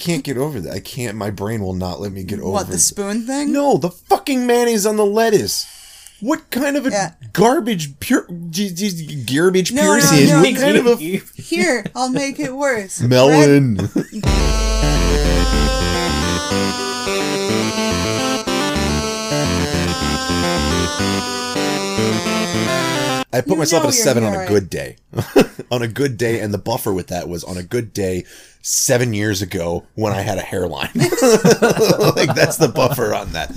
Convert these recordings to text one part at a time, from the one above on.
can't get over that. I can't. My brain will not let me get over. What the spoon thing? No, the fucking mayonnaise on the lettuce. What kind of a Yeah. garbage pure garbage No, no, Pearson? no, what no. kind of a Here, I'll make it worse. melon? I put You myself at a seven on a good day. on a good day, and the buffer with that was on a good day seven years ago when I had a hairline. like that's the buffer on that.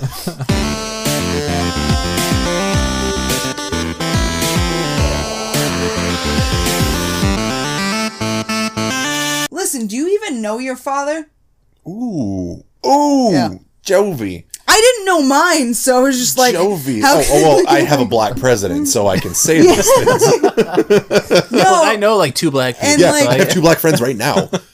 Listen, do you even know your father? Ooh, ooh, Yeah. Jovi, I didn't know mine, so I was just like, Jovi. how- Oh, oh, well, I have a black president, so I can say these things. no, Well, I know like two black people. And, Yeah, like- I have two black friends right now.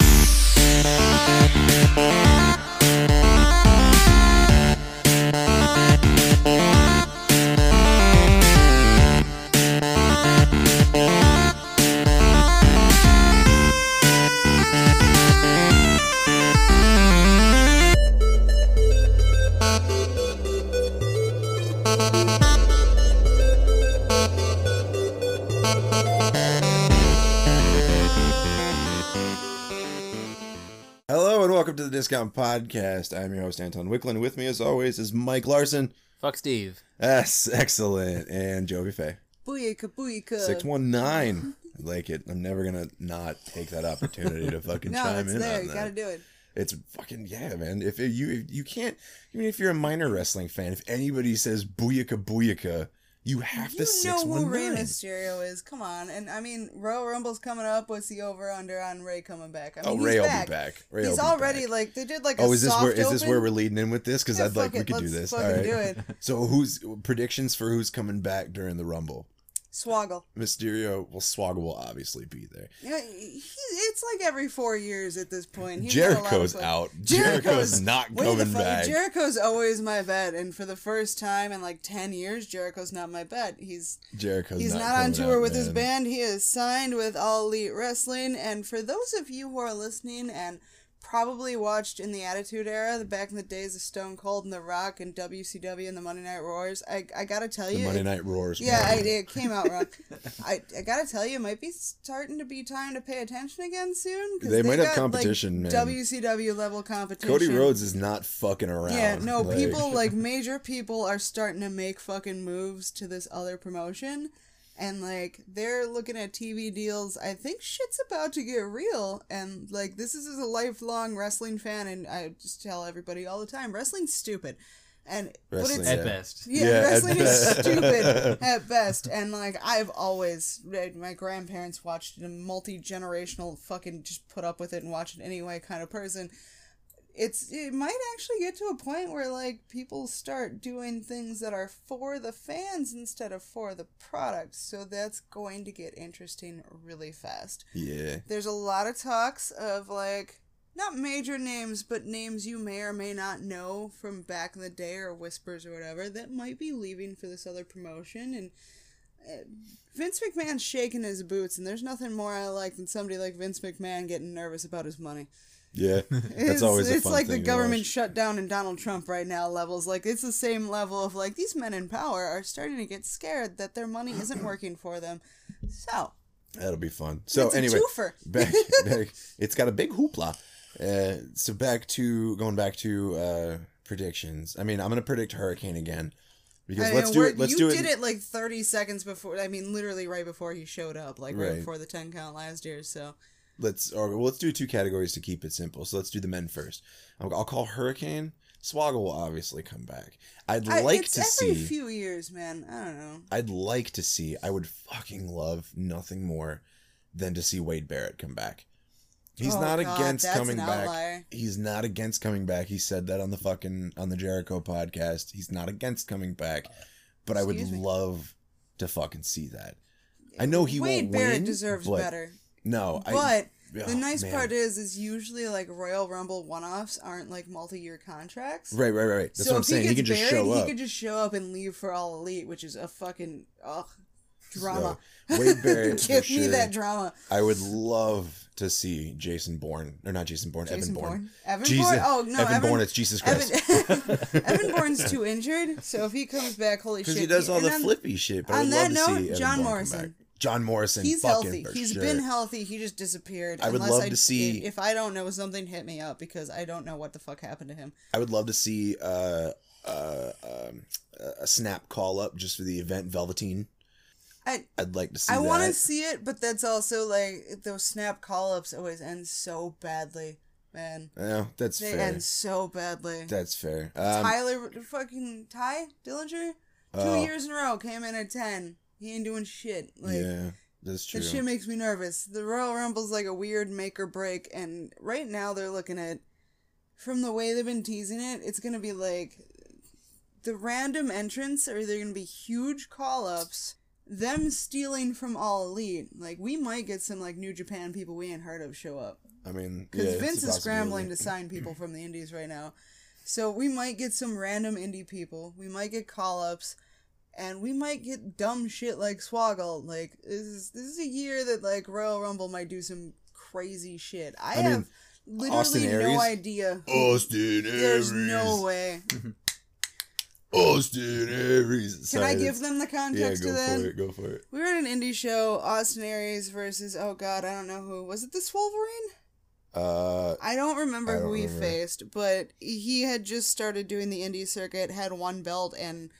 and welcome to the Discount Podcast. I'm your host Anton Wicklund. With me, as always, is Mike Larson. Fuck Steve. Yes, excellent, and Jovi Faye. booyaka booyaka. Six one nine. I like it. I'm never gonna not take that opportunity to fucking No, chime it's in there. on You that. gotta do it. It's fucking yeah, man. If you if you can't, even if you're a minor wrestling fan, if anybody says booyaka booyaka, you have to You know who Rey. Mysterio is. Come on. And I mean, Royal Rumble's coming up. What's the over under on Rey coming back? I oh, mean, Oh, Rey will back. be back. Rey he's already back. like they did like a Oh, is this where is this where we're leading in with this? Because Yeah, I'd like fuck we could do this. All fucking do it. So who's predictions for who's coming back during the Rumble? Swoggle. Mysterio, well, Swoggle will obviously be there. Yeah, he, it's like every four years at this point. He's had a lot of Jericho's out. Jericho's not coming back. Jericho's always my bet, and for the first time in like ten years, Jericho's not my bet. He's Jericho's he's not, not, on tour out, with his band. He is signed with All Elite Wrestling. And for those of you who are listening and probably watched in the Attitude Era, the back in the days of Stone Cold and The Rock and WCW and the Monday Night Roars, I I gotta tell The you, Monday it- Night Roars. yeah. I, it came out wrong. I, I gotta tell you, it might be starting to be time to pay attention again soon. 'cause They might have competition, like, man. WCW level competition. Cody Rhodes is not fucking around. Yeah, no, Like- people like major people are starting to make fucking moves to this other promotion. And like they're looking at TV deals. I think shit's about to get real. And like this is a lifelong wrestling fan, and I just tell everybody all the time, wrestling's stupid. And but it's At Yeah. best. yeah, Yeah, wrestling is best. stupid at best. And like I've always my grandparents watched it a multi generational fucking just put up with it and watch it anyway kind of person. It's it might actually get to a point where like people start doing things that are for the fans instead of for the product. So that's going to get interesting really fast Yeah. there's a lot of talks of like not major names but names you may or may not know from back in the day or whispers or whatever that might be leaving for this other promotion and uh, Vince McMahon's shaking his boots and there's nothing more I like than somebody like Vince McMahon getting nervous about his money. Yeah. That's It's, always a it's like the government shutdown and Donald Trump right now levels. Like it's the same level of like these men in power are starting to get scared that their money isn't working for them. So That'll be fun. So it's anyway, back, back, it's got a big hoopla. Uh, so back to going back to uh, predictions. I mean, I'm gonna predict hurricane again because I let's mean, do it. Let's you do it. did it like 30 seconds before. I mean, literally right before he showed up, like right, Right. before the 10 count last year. So Let's or well, let's do two categories to keep it simple. So let's do the men first. I'll, I'll call hurricane. Swoggle will obviously come back. I'd I, like it's to every see. A few years, man. I don't know. I'd like to see. I would fucking love nothing more than to see Wade Barrett come back. He's Oh, not God, against coming back. He's not against coming back. He said that on the fucking on the Jericho podcast. He's not against coming back, but I would me? love to fucking see that. I know he Wade won't Barrett win, Wade Barrett deserves better. No, I, But oh, the nice man. part is, is usually like Royal Rumble one-offs aren't like multi-year contracts. right, right, right, right. That's so what I'm saying. he He, gets can just buried, show he up. could just show up and leave for all elite, which is a fucking ugh. Drama. So, Wade Barrett. Give me that drama. I would love to see Jason Bourne, or not Jason Bourne, Jason Evan Bourne. Bourne. Evan Jesus, Bourne? Oh, no, Evan, Evan- Bourne. It's Jesus Christ. Evan, Evan Bourne's too injured, so if he comes back, holy shit. Because he does all and the on- flippy shit. But I on would that love to note, John Bourne Morrison. John Morrison. He's healthy. He's sure. been healthy. He just disappeared. I would Unless love I, to see- If I don't know something, hit me up because I don't know what the fuck happened to him. I would love to see uh, uh, um, a snap call up just for the event Velveteen. I I'd like to see I want to see it, but that's also like those snap call ups always end so badly, man. Yeah, that's fair. They fair. end so badly. That's fair. Um, Tyler, fucking Tye Dillinger, two Oh. years in a row came in at ten. He ain't doing shit. Like yeah, that's true. that shit makes me nervous. The Royal Rumble's like a weird make or break, and right now they're looking at, from the way they've been teasing it, it's gonna be like, the random entrants are either gonna be huge call ups. Them stealing from All Elite, like we might get some like New Japan people we ain't heard of show up. I mean, Because yeah, Vince is scrambling to sign people from the indies right now. So we might get some random indie people. We might get call ups. And we might get dumb shit like Swoggle. Like this is this is a year that like Royal Rumble might do some crazy shit. I, I mean, have Austin literally Aries? no idea. Austin There's Aries. no way. Austin Aries. Can I give them the context Yeah, context go to that? for it. Go for it. We were at an indie show, Austin Aries versus oh god, I don't know who. Was it this Wolverine? Uh, I don't remember I who don't he remember. faced, but he had just started doing the indie circuit, had one belt, and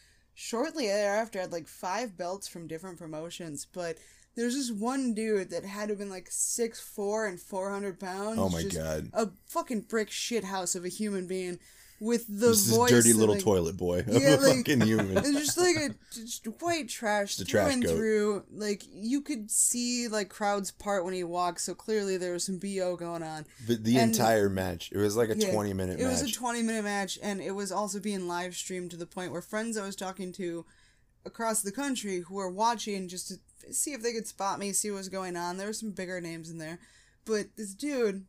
shortly thereafter had like five belts from different promotions. But there's this one dude that had to have been like six four and four hundred pounds. Oh my God. A fucking brick shit house of a human being with the this is voice. dirty little like, toilet boy of Yeah, a like- fucking human. it's just like a just white trash a through trash and goat. through. Like you could see like crowds part when he walked, so clearly there was some bo going on. But the and- entire match, it was like a Yeah, twenty minute It match. was a 20 minute match, and it was also being live streamed to the point where friends I was talking to across the country who were watching just to see if they could spot me, see what was going on. There were some bigger names in there, but this dude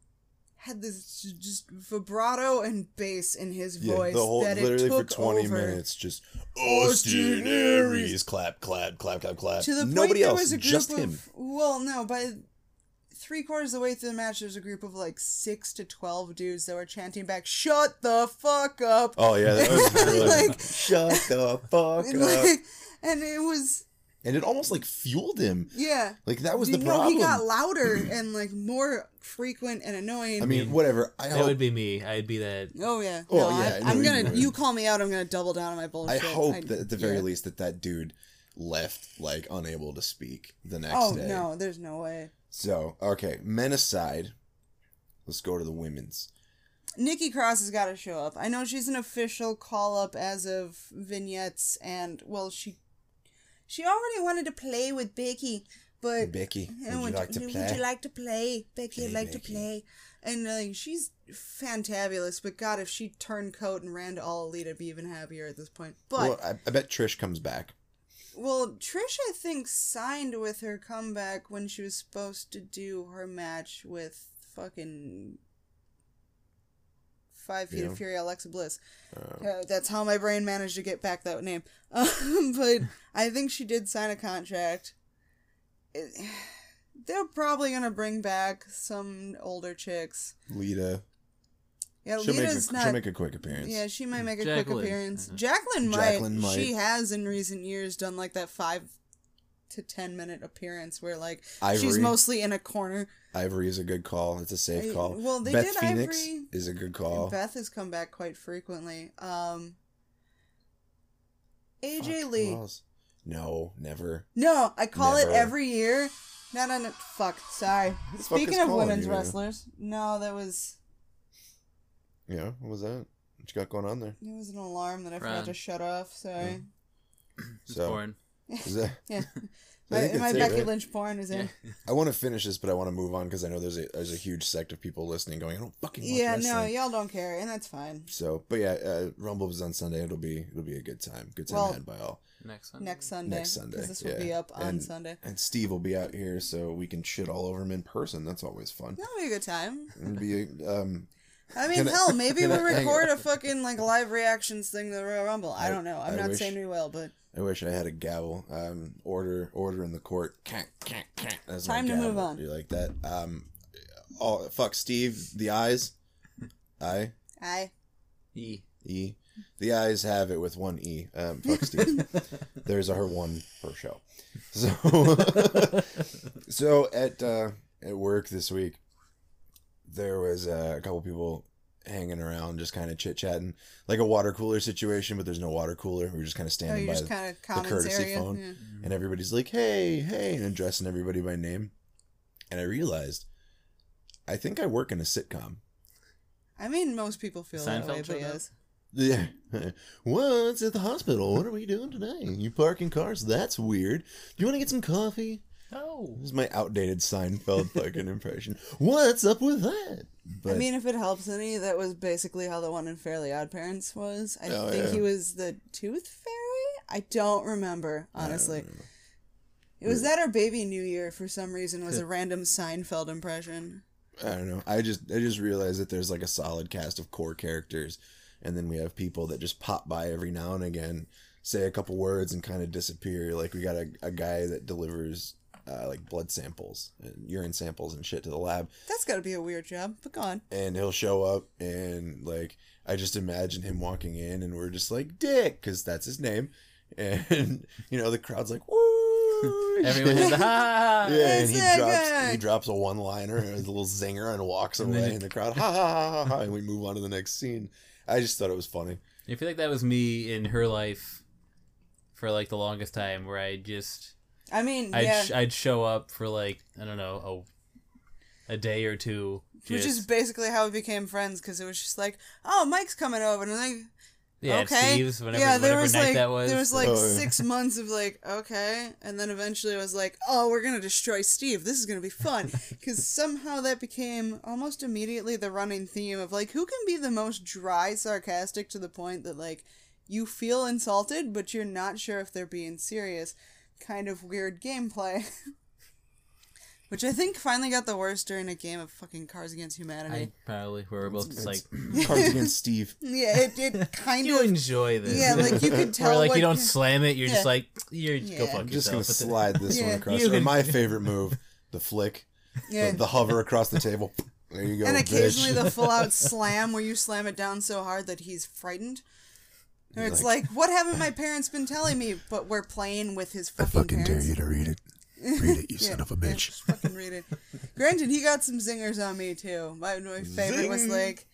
had this just vibrato and bass in his yeah, voice the whole that it literally for twenty over. minutes, just Austin Aries, clap, clap, clap, clap, clap. To the point Nobody there else, was a group just of him. well, no, by three quarters of the way through the match, there was a group of like six to twelve dudes that were chanting back, "Shut the fuck up!" Oh yeah, that was really Like- shut the fuck up. like, and it was And it almost like fueled him. yeah. Like that was You the know, problem. he got louder and like more frequent and annoying. I mean, whatever. I That hope. would be me. I'd be that. oh yeah, Oh, no, yeah, I, no, I'm you gonna. would. You call me out, I'm gonna double down on my bullshit. I bullshit. hope that at the very yeah. least that that dude left like unable to speak the next Oh day. no, there's no way. So okay, men aside, let's go to the women's. Nikki Cross has got to show up. I know she's an official call up as of vignettes, and well, she she already wanted to play with Becky, but Becky, would you like to would play? you like to play? Becky, I'd Play, like to play. And like she's fantabulous, but God, if she turned coat and ran to All Elite, I'd be even happier at this point. But well, I, I bet Trish comes back. well, Trish, I think, signed with her comeback when she was supposed to do her match with fucking Five Feet Yeah. of Fury, Alexa Bliss. Uh, Uh, that's how my brain managed to get back that name. Um, but I think she did sign a contract. It- they're probably gonna bring back some older chicks. Lita, Yeah, she'll make, a, Lita's not. she'll make a quick appearance. Yeah, she might make a Jacqueline. quick appearance. Uh-huh. Jacqueline might. Jacqueline might. She has in recent years done like that five to ten minute appearance where like she's mostly in a corner. Ivory is a good call. It's a safe I- call. well, they Beth did Phoenix Ivory- is a good call. Beth has come back quite frequently. Um, AJ Fuck, Lee. No, never. No, I call Never. it every year. No, no, no. Fuck. Sorry. the fuck Speaking is of women's you, man? wrestlers, no, that was Yeah, what was that? What you got going on there? it was an alarm that I forgot to shut off. Sorry. It's So- boring. Is that? Yeah. I My, my that's it, Becky right? Lynch porn is in. I want to finish this, but I want to move on because I know there's a there's a huge sect of people listening going, I don't fucking watch Yeah, wrestling. no, y'all don't care, and that's fine. So, but yeah, uh, Rumble is on Sunday. It'll be it'll be a good time. Good time Well, had by all. Next one. Next Sunday. Next Sunday, Because this will be up on And- Sunday. And Steve will be out here, so we can shit all over him in person. That's always fun. That'll be a good time. It'll be um, I mean, Can I- hell, maybe can we'll record a fucking like live reactions thing to the Royal Rumble. I I- don't know. I'm I not wish- saying we will, but I wish I had a gavel. Um, order, order in the court. Can't, can't, can't. That's Time to move gavel. on. You like that? Um, oh fuck, Steve. The eyes. I I E. E. The eyes have it with one E. Um, fuck Steve. There's our one per show. So, so at uh, at work this week, there was uh, a couple people hanging around, just kind of chit chatting, like a water cooler situation, but there's no water cooler. We are just kind of oh, standing you by the, the courtesy area. phone, Yeah. and everybody's like, "Hey, hey," and addressing everybody by name. And I realized, I think I work in a sitcom. I mean, most people feel that way, Seinfeld but yes. Yeah. What's at the hospital? What are we doing today? You parking cars? That's weird. Do you want to get some coffee? No. This is my outdated Seinfeld fucking impression. What's up with that? But I mean, if it helps any, that was basically how the one in Fairly Odd Parents was. I Oh, think yeah. he was the Tooth Fairy. I don't remember honestly. It was that or Baby New Year for some reason was a random Seinfeld impression. I don't know. I just I just realized that there's like a solid cast of core characters, and then we have people that just pop by every now and again, say a couple words and kind of disappear. Like we got a, a guy that delivers uh, like blood samples and urine samples and shit to the lab, That's got to be a weird job. But go on. and he'll show up and like I just imagine him walking in and we're just like Dick because that's his name, and you know the crowd's like woo. Everyone has a ha ha ha. Yeah, and he drops guy. he drops a one liner and a little zinger and walks away, then- and the crowd ha ha ha ha, ha and we move on to the next scene. I just thought it was funny. I feel like that was me in her life for like the longest time, where I just I mean, I'd yeah, sh- I'd show up for like I don't know a a day or two. which is basically how we became friends because it was just like, oh, Mike's coming over, and I'm like, yeah, okay, Steve's whenever yeah, there whatever was night like that was. there was like Oh, six months of like okay, and then eventually I was like, oh, we're gonna destroy Steve. This is gonna be fun because somehow that became almost immediately the running theme of like who can be the most dry, sarcastic to the point that like you feel insulted, but you're not sure if they're being serious. Kind of weird gameplay. Which I think finally got the worst during a game of fucking Cards Against Humanity. I probably where we're both just like Cards against Steve. Yeah, it, it kind you of enjoy this. Yeah, like you could tell or like what you don't slam it. You're just like you're go fuck I'm just gonna yourself. But the- slide this Yeah. one across. Or can- my favorite move, the flick, Yeah. the, the hover across the table. There you go. and occasionally bitch. the full out slam where you slam it down so hard that he's frightened. Or it's Like- like, what haven't my parents been telling me? But we're playing with his fucking, I fucking parents. Dare you to read it. Read it, you Yeah, son of a yeah, bitch. just fucking read it. Granted, he got some zingers on me too. My, my favorite was like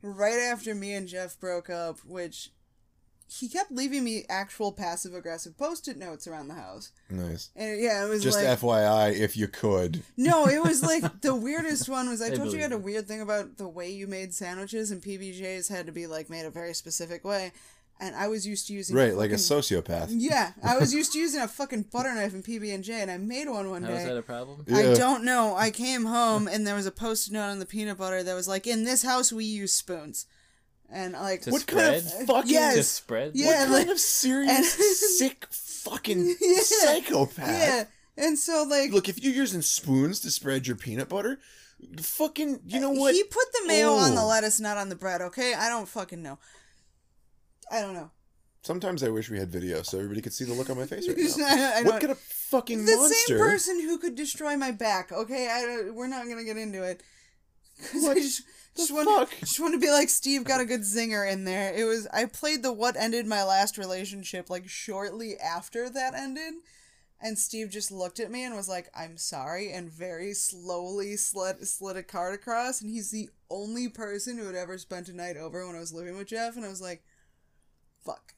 right after me and Jeff broke up, which he kept leaving me actual passive aggressive post it notes around the house. Nice. And yeah, it was Just like FYI, if you could. No, it was like the weirdest one was I I told you believe you had a weird thing about the way you made sandwiches and PBJs had to be like made a very specific way. And I was used to using Right, like a sociopath. Yeah, I was used to using a fucking butter knife and PB and J, and I made one one How is day. that a problem? I Yeah. don't know. I came home and there was a post-it note on the peanut butter that was like, "In this house, we use spoons," and like, To What kind of spread? Uh, fucking Yes. To spread? Yeah. what kind like- of serious and- sick fucking Yeah. psychopath? yeah, and so like, Look, if you're using spoons to spread your peanut butter, fucking, you know uh, what? He put the mayo on the Oh. lettuce, not on the bread. Okay, I don't fucking know. I don't know. Sometimes I wish we had video so everybody could see the look on my face right now. I what kind of fucking the monster? same person who could destroy my back. Okay, I we're not gonna get into it. 'Cause I just, just the want, fuck? just want to be like Steve got a good zinger in there. It was I played the what ended my last relationship like shortly after that ended, and Steve just looked at me and was like, "I'm sorry," and very slowly slid slid a card across. And he's the only person who had ever spent a night over when I was living with Jeff, and I was like, "Fuck,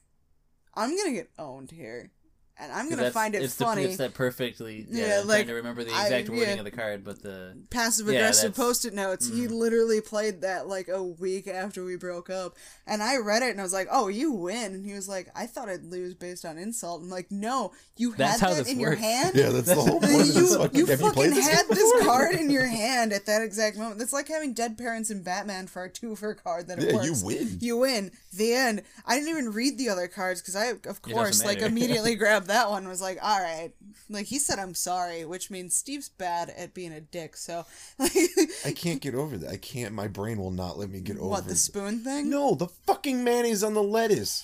I'm gonna get owned here." And I'm gonna find it it's funny. The, it's that perfectly. Yeah, Yeah, I'm trying to remember the I- exact wording yeah. of the card, but the passive aggressive that's- post-it notes. He mm-hmm. literally played that like a week after we broke up, and I read it and I was like, "Oh, you win!" And he was like, "I thought I'd lose based on insult." I'm like, "No, you That's had how that this in your hand." Yeah, that's the whole point you fucking. you fucking this had this before? card in your hand at that exact moment. That's like having dead parents in Batman for a two for card that it Yeah, you win. You win. The end. I didn't even read the other cards because I, of course, like immediately grabbed that one. Was like, all right. Like he said, I'm sorry, which means Steve's bad at being a dick. So, like, I can't get over that. I can't. My brain will not let me get over. what the th- spoon thing? No, the fucking mayonnaise on the lettuce.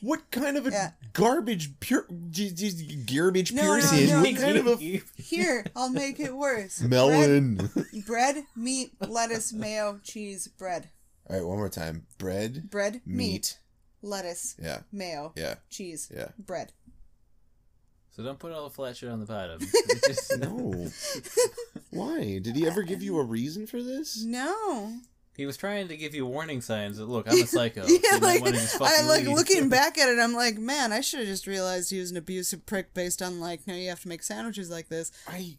What kind of a Yeah. garbage pure j- j- garbage No, no, no, what no. kind of a Here, I'll make it worse. melon? Bread, bread, meat, lettuce, mayo, cheese, bread. All right, one more time. Bread, Bread, meat, meat. lettuce, Yeah, mayo, yeah, cheese, yeah. bread. So don't put all the flat shit on the bottom. Just- No. Why? Did he ever give you a reason for this? No. He was trying to give you warning signs that look, I'm a psycho. Yeah, You like I fucking like leave. looking back at it. I'm like, man, I should have just realized he was an abusive prick based on like, no, you have to make sandwiches like this. I.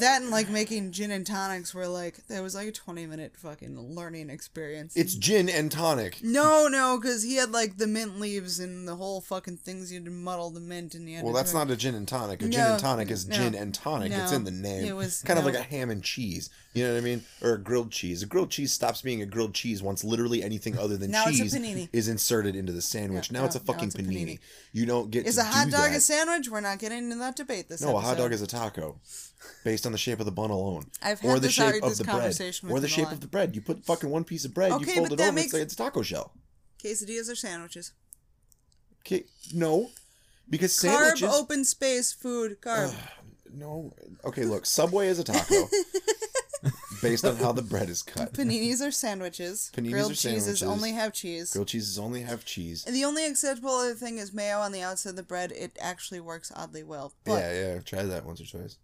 That and like making gin and tonics were like that was like a 20 minute fucking learning experience. It's gin and tonic. no, no, because he had like the mint leaves and the whole fucking things you had to muddle the mint in the end. Well, that's not a gin and tonic. A gin and tonic is no, gin and tonic. It's in the name. It was- kind of like a ham and cheese. You know what I mean? Or a grilled cheese. A grilled cheese stops being a grilled cheese once literally anything other than cheese is inserted into the sandwich. Now it's a fucking it's a panini. panini. You don't get Is to a hot do dog that. a sandwich? We're not getting into that debate this No, a hot dog is a taco, based on the shape of the bun alone, I've or the this shape of the bread, or the shape of the bread. You put fucking one piece of bread, Okay, you fold it over, makes- it's like it's a taco shell. Quesadillas are sandwiches. Okay, no, because Carb, sandwiches. open space, food, carb. no, okay, look, Subway is a taco, based on how the bread is cut. Paninis are sandwiches. Paninis Grilled are cheeses sandwiches. only have cheese. Grilled cheeses only have cheese. And the only acceptable other thing is mayo on the outside of the bread. It actually works oddly well. But yeah, yeah. Try that once or twice.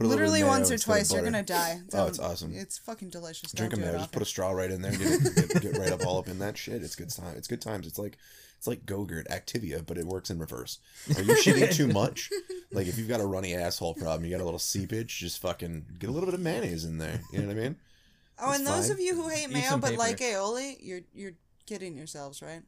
Literally once or twice, you're gonna die. Oh, it's awesome. It's fucking delicious. Drink Don't them do it Just put a often. straw right in there. Get, get, get right up all up in that shit. It's good time. It's good times. It's like it's like Go-Gurt Activia, but it works in reverse. Are you shitting too much? Like if you've got a runny asshole problem, you got a little seepage, just fucking get a little bit of mayonnaise in there. You know what I mean? Oh, and those fine. of you who hate mayo some but paper. like aioli, you're you're kidding yourselves, right?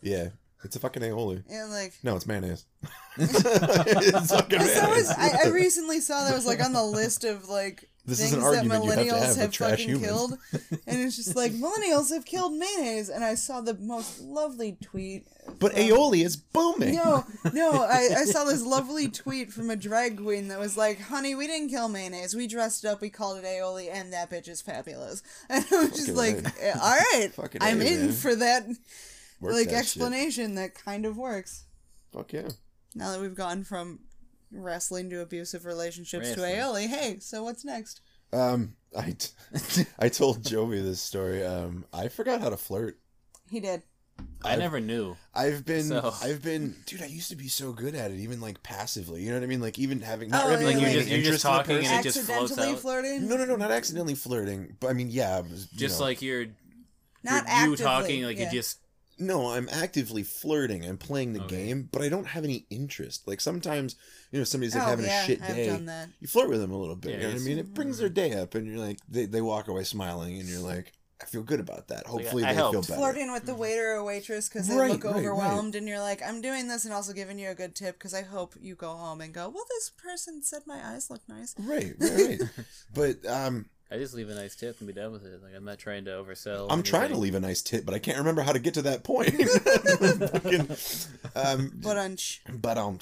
Yeah. It's a fucking aioli. And like. No, it's mayonnaise. it's fucking mayonnaise. was, I, I recently saw that was like on the list of like This is things an that argument you have to millennials have with trash fucking humans. killed, and it's just like millennials have killed mayonnaise, and I saw the most lovely tweet. but aioli is booming. No, no, I, I saw this lovely tweet from a drag queen that was like, "Honey, we didn't kill mayonnaise. We dressed it up. We called it aioli, and that bitch is fabulous." And I was just Fucking like, right. "Eh, "All right, Fucking I'm A, in man. for that like that shit. explanation that kind of works." Fuck yeah. Now that we've gone from wrestling to abusive relationships Wrestling. to aioli, hey, so what's next? Um, I, t- I told Joey this story. Um, I forgot how to flirt. He did. I never knew. I've been, So- I've been, dude. I used to be so good at it, even like passively. You know what I mean? Like even having not Oh, having like, like you're just- you're interest just in talking and it just floats Accidentally flirting? No, no, no, not accidentally flirting, but I mean, yeah, was, Just know. like you're, Not you're you talking, like yeah. you just no, I'm actively flirting. I'm playing the Okay. game, but I don't have any interest. Like sometimes, you know, somebody's like Oh, having yeah, a shit I've day. done that. You flirt with them a little bit. Yeah, you know what I mean? It brings their day up, and you're like, they, they walk away smiling, and you're like, I feel good about that. Hopefully, I they feel helped. better. flirting with the waiter or waitress because they Right, look right, right. overwhelmed and you're like i'm doing this and also giving you a good tip because i hope you go home and go well this person said my eyes look nice Right, right, right. but um, I just leave a nice tip and be done with it. Like I'm not trying to oversell. I'm trying to leave a nice tip, but I can't remember how to get to that point. Fucking, um, but unch but um,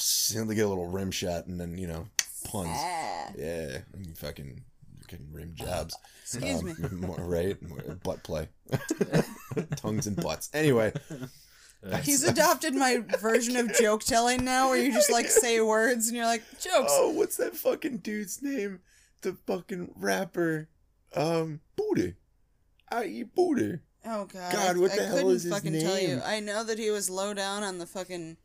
they get a little rim shot and then you know puns. ah, Yeah, and fucking fucking rim jobs. Excuse me. more- right? Butt play, tongues and butts. Anyway, he's adopted my version of joke telling now where you just like say words and you're like jokes oh, what's that fucking dude's name? The fucking rapper, um, Booty. I eat booty. oh god God, what I the hell couldn't is his fucking tell you name? i know that he was low down on the fucking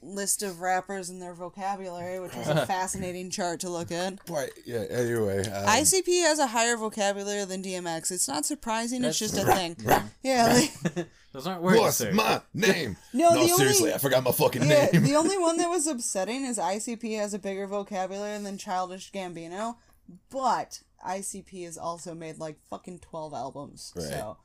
list of rappers and their vocabulary which was a fascinating chart to look at But yeah, anyway, um, ICP has a higher vocabulary than DMX. It's not surprising. It's just a thing. Yeah, like, Those aren't words, What's sir. my name? No, no the seriously, only- I forgot my fucking yeah. name. The only one that was upsetting is ICP has a bigger vocabulary than Childish Gambino, but ICP has also made like fucking twelve albums. Right. So,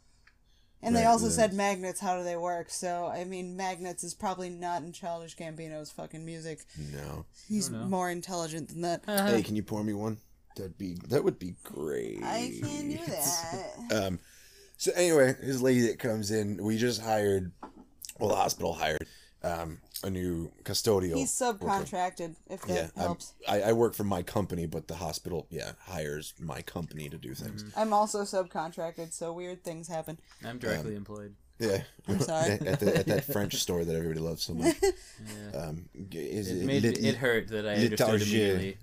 and they also yeah. said magnets. How do they work? So I mean, magnets is probably not in Childish Gambino's fucking music. no. He's more intelligent than that. Hey, can you pour me one? That'd be that would be great. I can do that. Um, so anyway, his lady that comes in, we just hired. Well, the hospital hired um, a new custodial. He's worker. subcontracted. If that Yeah, I'm- helps. I, I work for my company, but the hospital, yeah, hires my company to do things. I'm also subcontracted, so weird things happen. I'm directly employed. Yeah, I'm sorry. at, the, at that French store that everybody loves so much. Yeah. Um, is It it, made lit- it hurt that I Le understood Target. immediately.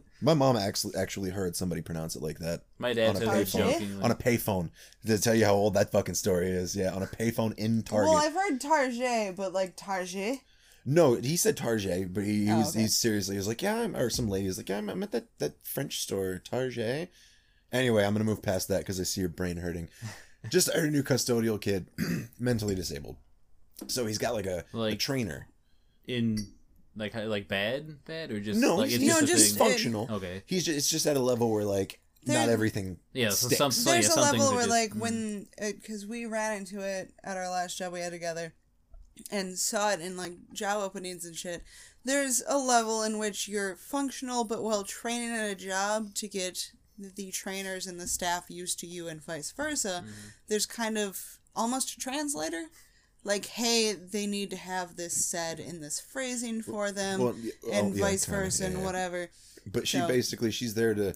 My mom actually actually heard somebody pronounce it like that My dad On a payphone. on a payphone. To tell you how old that fucking story is, yeah, on a payphone in Target. Well, I've heard Target, but like Target. No, he said Target, but he, he Oh, was okay. he's seriously he was like, yeah, I'm, or some lady was like, yeah, I'm, I'm at that, that French store, Target. Anyway, I'm gonna move past that because I see your brain hurting. Just our new custodial kid, mentally disabled, so he's got like a, like, a Like- trainer. in like like bad bad or just No, like he's, it's No, just, just, a just thing. functional. Okay. He's just, it's just at a level where like not everything. Yeah, so some so, yeah, There's a level where, just- like, mm. when because we ran into it at our last job we had together, and saw it in like job openings and shit. There's a level in which you're functional, but while training at a job to get the trainers and the staff used to you and vice versa, Mm-hmm. there's kind of almost a translator. Like, hey, they need to have this said in this phrasing for them, Well, y- oh, and yeah, vice kinda, versa, yeah, and whatever. But she So- basically she's there to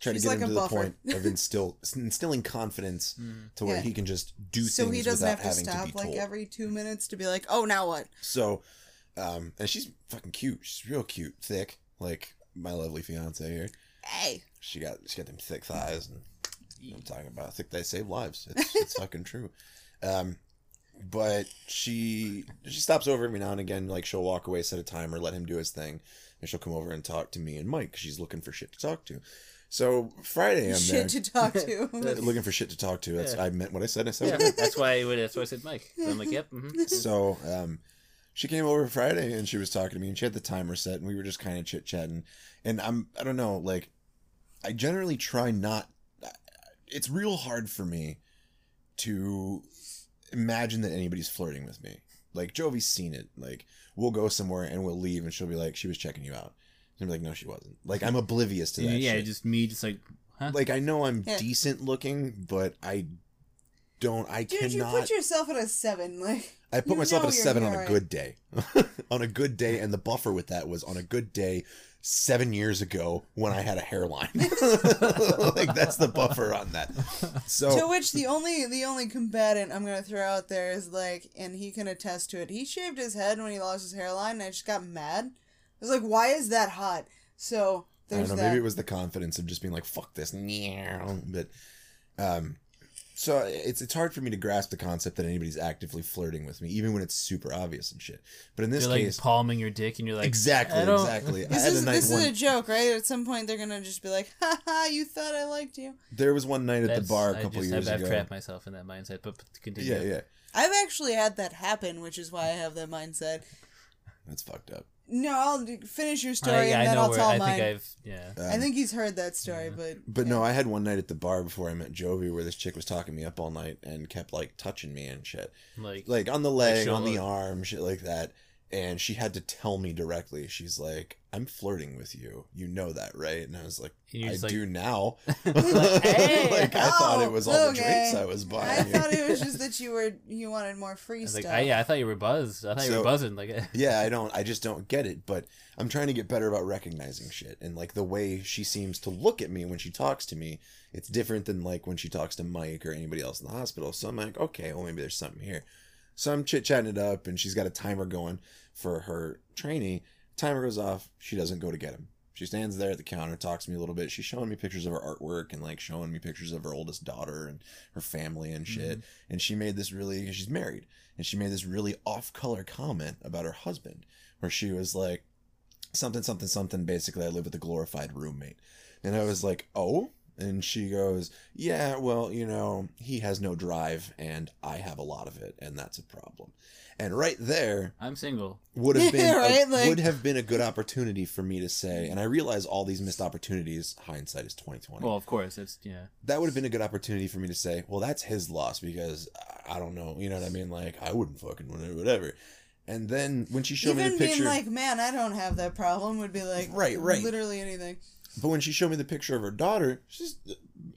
try to get like him a to the point of instill instilling confidence to where Yeah. he can just do So things he doesn't without have to having stop to be like told. every two minutes to be like, oh, now what? So, um, and she's fucking cute. She's real cute, thick, like my lovely fiance here. Hey. She got she got them thick thighs, and I'm talking about thick thighs save lives. It's, it's fucking true. Um, but she she stops over every now and again. Like she'll walk away, set a timer, let him do his thing, and she'll come over and talk to me and Mike. She's looking for shit to talk to. So Friday I'm Shit there. to talk to. looking for shit to talk to. That's Yeah. I meant what I said. I said. Yeah, that's why that's why I said Mike. So I'm like, yep. hmm so um she came over Friday and she was talking to me and she had the timer set and we were just kind of chit chatting and I'm I don't know like I generally try not it's real hard for me to imagine that anybody's flirting with me like Jovi's seen it like we'll go somewhere and we'll leave and she'll be like she was checking you out and I'm like no she wasn't like I'm oblivious to that Yeah, shit. just me, just like, huh? like I know I'm Yeah. decent looking but I don't I Dude, cannot you put yourself at a seven. Like I put myself at a seven on a alright. good day. on a good day, and the buffer with that was on a good day seven years ago when I had a hairline. like that's the buffer on that. So to which the only the only combatant I'm gonna throw out there is like, and he can attest to it. He shaved his head when he lost his hairline, and I just got mad. I was like, why is that hot? So I don't know. that. Maybe it was the confidence of just being like "fuck this," but um. So it's it's hard for me to grasp the concept that anybody's actively flirting with me, even when it's super obvious and shit. But in this you're like case, palming your dick, and you're like, exactly, I don't- exactly. I this had is a night this one. is a joke, right? At some point, they're gonna just be like, "Ha ha! You thought I liked you." there was one night at the bar a couple just, years I've, ago. I've trapped myself in that mindset, but but continue. yeah, yeah, I've actually had that happen, which is why I have that mindset. that's fucked up. No, I'll finish your story I and then I'll where tell I mine. think I've yeah. I think he's heard that story, but But no, I had one night at the bar before I met Jovi where this chick was talking me up all night and kept like touching me and shit. Like, Like on the leg, she'll- on the arm, shit like that. And she had to tell me directly. She's like, I'm flirting with you. You know that, right? And I was like, I like- do now. Like, hey, like I thought oh, it was all the drinks I was buying. I thought it was just that you were you wanted more free I stuff. like, I, yeah, I thought you were buzzed. I thought you were buzzing. Like, yeah, I don't I just don't get it, but I'm trying to get better about recognizing shit and like the way she seems to look at me when she talks to me, it's different than like when she talks to Mike or anybody else in the hospital. So I'm like, okay, well maybe there's something here. So I'm chit chatting it up and she's got a timer going for her trainee. Timer goes off, she doesn't go to get him. She stands there at the counter, talks to me a little bit. She's showing me pictures of her artwork and like showing me pictures of her oldest daughter and her family and mm-hmm. shit. And she made this really, she's married, and she made this really off color comment about her husband where she was like, something, something, something. Basically, I live with a glorified roommate. And I was like, oh? And she goes, yeah, well, you know, he has no drive and I have a lot of it, and that's a problem. And right there I'm single. would have been Yeah, a, right? Like- would have been a good opportunity for me to say, and I realize all these missed opportunities, hindsight is twenty twenty. Well, of course, it's yeah. that would have been a good opportunity for me to say, well, that's his loss because I- don't know, you know what I mean? Like I wouldn't fucking whatever, whatever. And then when she showed me the picture, being like, man, I don't have that problem would be like, Right, right. literally anything. But when she showed me the picture of her daughter, she's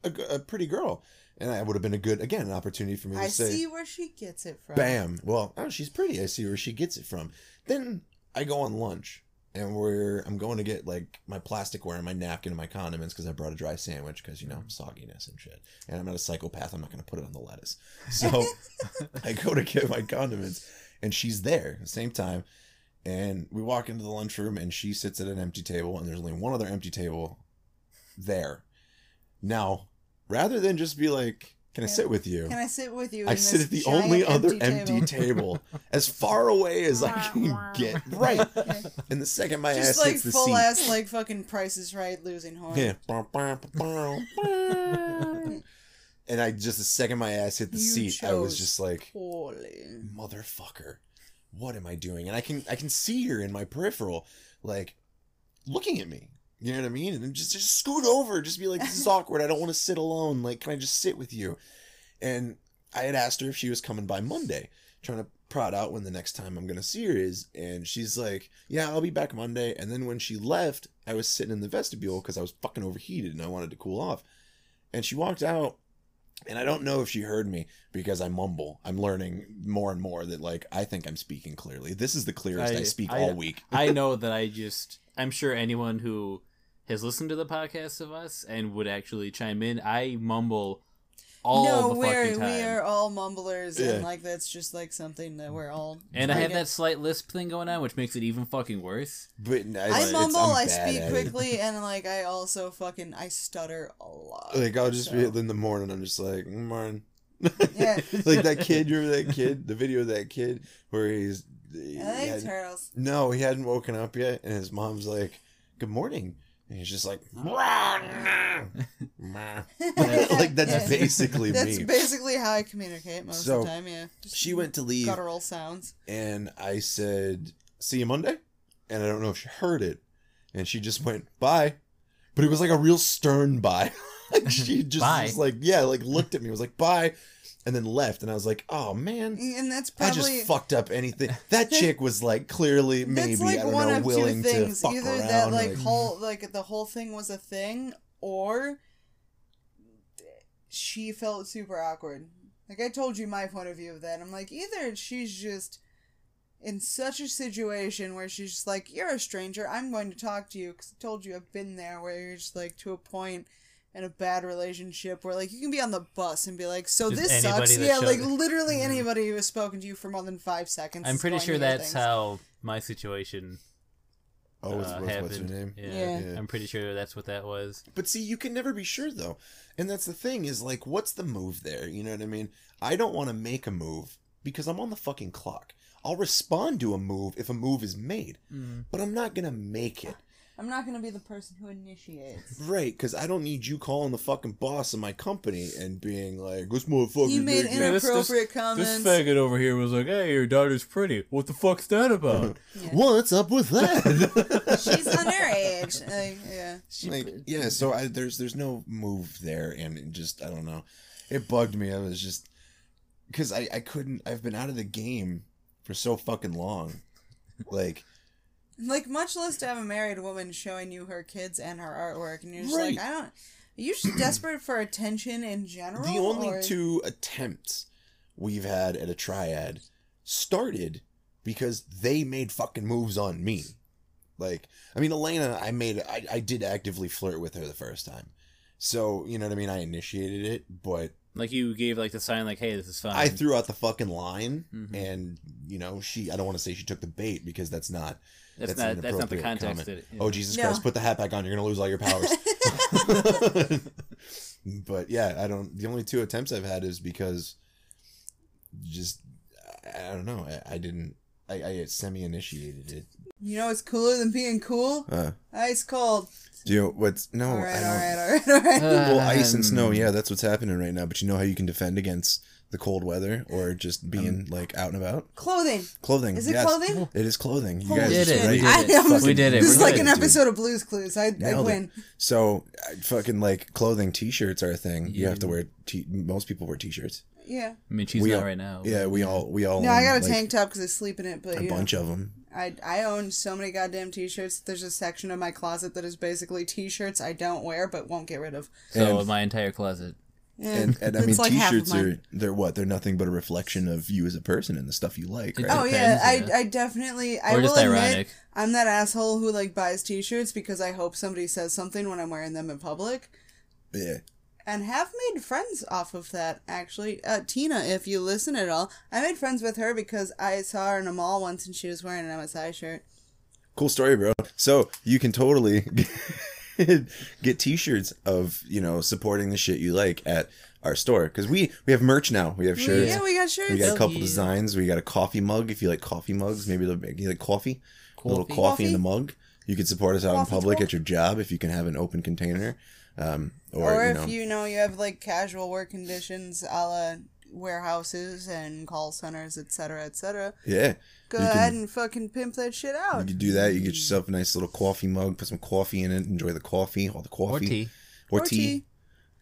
a, a pretty girl, and that would have been a good again an opportunity for me to I say, see where she gets it from. Bam. Well, oh, she's pretty. I see where she gets it from. Then I go on lunch, and we're I'm going to get like my plasticware and my napkin and my condiments because I brought a dry sandwich because you know sogginess and shit. And I'm not a psychopath. I'm not going to put it on the lettuce. So I go to get my condiments, and she's there at the same time. And we walk into the lunchroom, and she sits at an empty table, and there's only one other empty table there. Now, rather than just be like, "Can I sit with you?" Can I sit with you? I sit at the only other empty table. as far away as I can get. Right. And the second my Just ass like hits the full seat. ass, like fucking prices Right, losing horn. Yeah. and I just the second my ass hit the You seat, I was chose just like, Poorly. motherfucker, what am I doing? And I can I can see her in my peripheral, like looking at me. You know what I mean? And then just just scoot over, just be like, this is awkward. I don't want to sit alone. Like, can I just sit with you? And I had asked her if she was coming by Monday, trying to prod out when the next time I'm gonna see her is, and she's like, "Yeah, I'll be back Monday." And then when she left, I was sitting in the vestibule because I was fucking overheated and I wanted to cool off. And she walked out, and I don't know if she heard me because I mumble. I'm learning more and more that like I think I'm speaking clearly. This is the clearest I, I- speak I- all week. I know that I just. I'm sure anyone who has listened to the podcast of us and would actually chime in, I mumble all no, the we're fucking time. we are all mumblers, Yeah. and like that's just like something that we're all. And I have that slight lisp thing going on, which makes it even fucking worse. But it's- I it's- mumble, I'm I bad speak quickly, and like I also fucking I stutter a lot. Like I'll just so- be in the morning. I'm just like, "Mm, morning. Yeah. like that kid. You remember that kid? The video of that kid where he's. he I think had- turtles. no, he hadn't woken up yet, and his mom's like, "Good morning," and he's just like, like that's Yeah. basically That's me. basically how I communicate most So, of the time. Yeah, just she went to leave, guttural sounds. and I said, "See you Monday," and I don't know if she heard it, and she just went bye, but it was like a real stern bye. like she just Bye. was like, yeah, like looked at me, was like bye, and then left, and I was like, oh man. And that's I just fucked up anything. That chick was like clearly maybe like I don't know willing to fuck Either around. that like like- whole like the whole thing was a thing, or she felt super awkward. Like I told you my point of view of that. I'm like either she's just in such a situation where she's just like you're a stranger. I'm going to talk to you because I told you I've been there where you're just like to a point in a bad relationship where like you can be on the bus and be like so Just this sucks yeah show- like literally anybody who has spoken to you for more than five seconds I'm pretty sure that's things. how my situation oh, what's, uh, what's, happened. what's her name? Yeah. Yeah. Yeah. I'm pretty sure that's what that was. But see, you can never be sure though. And that's the thing is like what's the move there? You know what I mean? I don't want to make a move because I'm on the fucking clock. I'll respond to a move if a move is made, but I'm not going to make it. I'm not gonna be the person who initiates. Right, because I don't need you calling the fucking boss of my company and being like, this motherfucker. You made did inter- this." Inappropriate comments. This faggot over here was like, "Hey, your daughter's pretty. What the fuck's that about?" What's up with that? She's underage. Like, yeah. like yeah so I, there's there's no move there and it just i don't know it bugged me i was just because I, I couldn't i've been out of the game for so fucking long like Like much less to have a married woman showing you her kids and her artwork, and you're just Right. like, I don't. Are you just desperate for attention in general? the only or- two attempts we've had at a triad started because they made fucking moves on me like i mean elena i made i, I did actively flirt with her the first time so you know what i mean i initiated it but like you gave like the sign, like, "Hey, this is fine." I threw out the fucking line, Mhm. and you know she. I don't want to say she took the bait because that's not. That's, that's not an that's not the inappropriate context. comment. That it, Oh Jesus No. Christ! Put the hat back on. You're gonna lose all your powers. but yeah, I don't. The only two attempts I've had is because just I, I don't know. I, I didn't. I, I semi initiated it. You know what's cooler than being cool? Uh, Ice cold. do you know what's no? all I right, don't. all right, all right, all right. Well, ice and snow. Um, Yeah, that's what's happening right now. But you know how you can defend against the cold weather or just um, being like out and about. Clothing. Clothing. Is it yes. clothing? It is clothing. You Holy guys did it. right We here. did it. I almost- We did it. This is We're like good, an dude. episode of Blue's Clues. I, I Nailed it. win. So, I fucking like clothing. T-shirts are a thing. You have to wear. T- most people wear T-shirts. Yeah. I mean, she's We not all- right now. Yeah, we all we all. No, I got a like, tank top because I sleep in it, but A you know, bunch of them. I I own so many goddamn t-shirts. There's a section of my closet that is basically t-shirts I don't wear but won't get rid of. So And- my entire closet. Yeah, And, and I mean, like t-shirts mine. are they're what? They're nothing but a reflection of you as a person and the stuff you like, right? Oh yeah, I, I definitely I or will just admit ironic. I'm that asshole who like buys t-shirts because I hope somebody says something when I'm wearing them in public. yeah. and have made friends off of that actually uh, tina if you listen at all i made friends with her because i saw her in a mall once and she was wearing an msi shirt Cool story, bro. So you can totally get t-shirts of you know supporting the shit you like at our store because we we have merch now. We have shirts. yeah we got shirts We got a couple designs. We got a coffee mug. If you like coffee mugs, maybe they'll make you like coffee. A little Coffee? coffee in the mug. You could support us out in public at your job if you can have an open container. Um, or, or, you if you know you have like casual work conditions a la warehouses and call centers etc etc yeah, go You ahead can- and fucking pimp that shit out. you can do that. You get yourself a nice little coffee mug, put some coffee in it, enjoy the coffee, all the coffee, Or tea. or, Or tea, tea.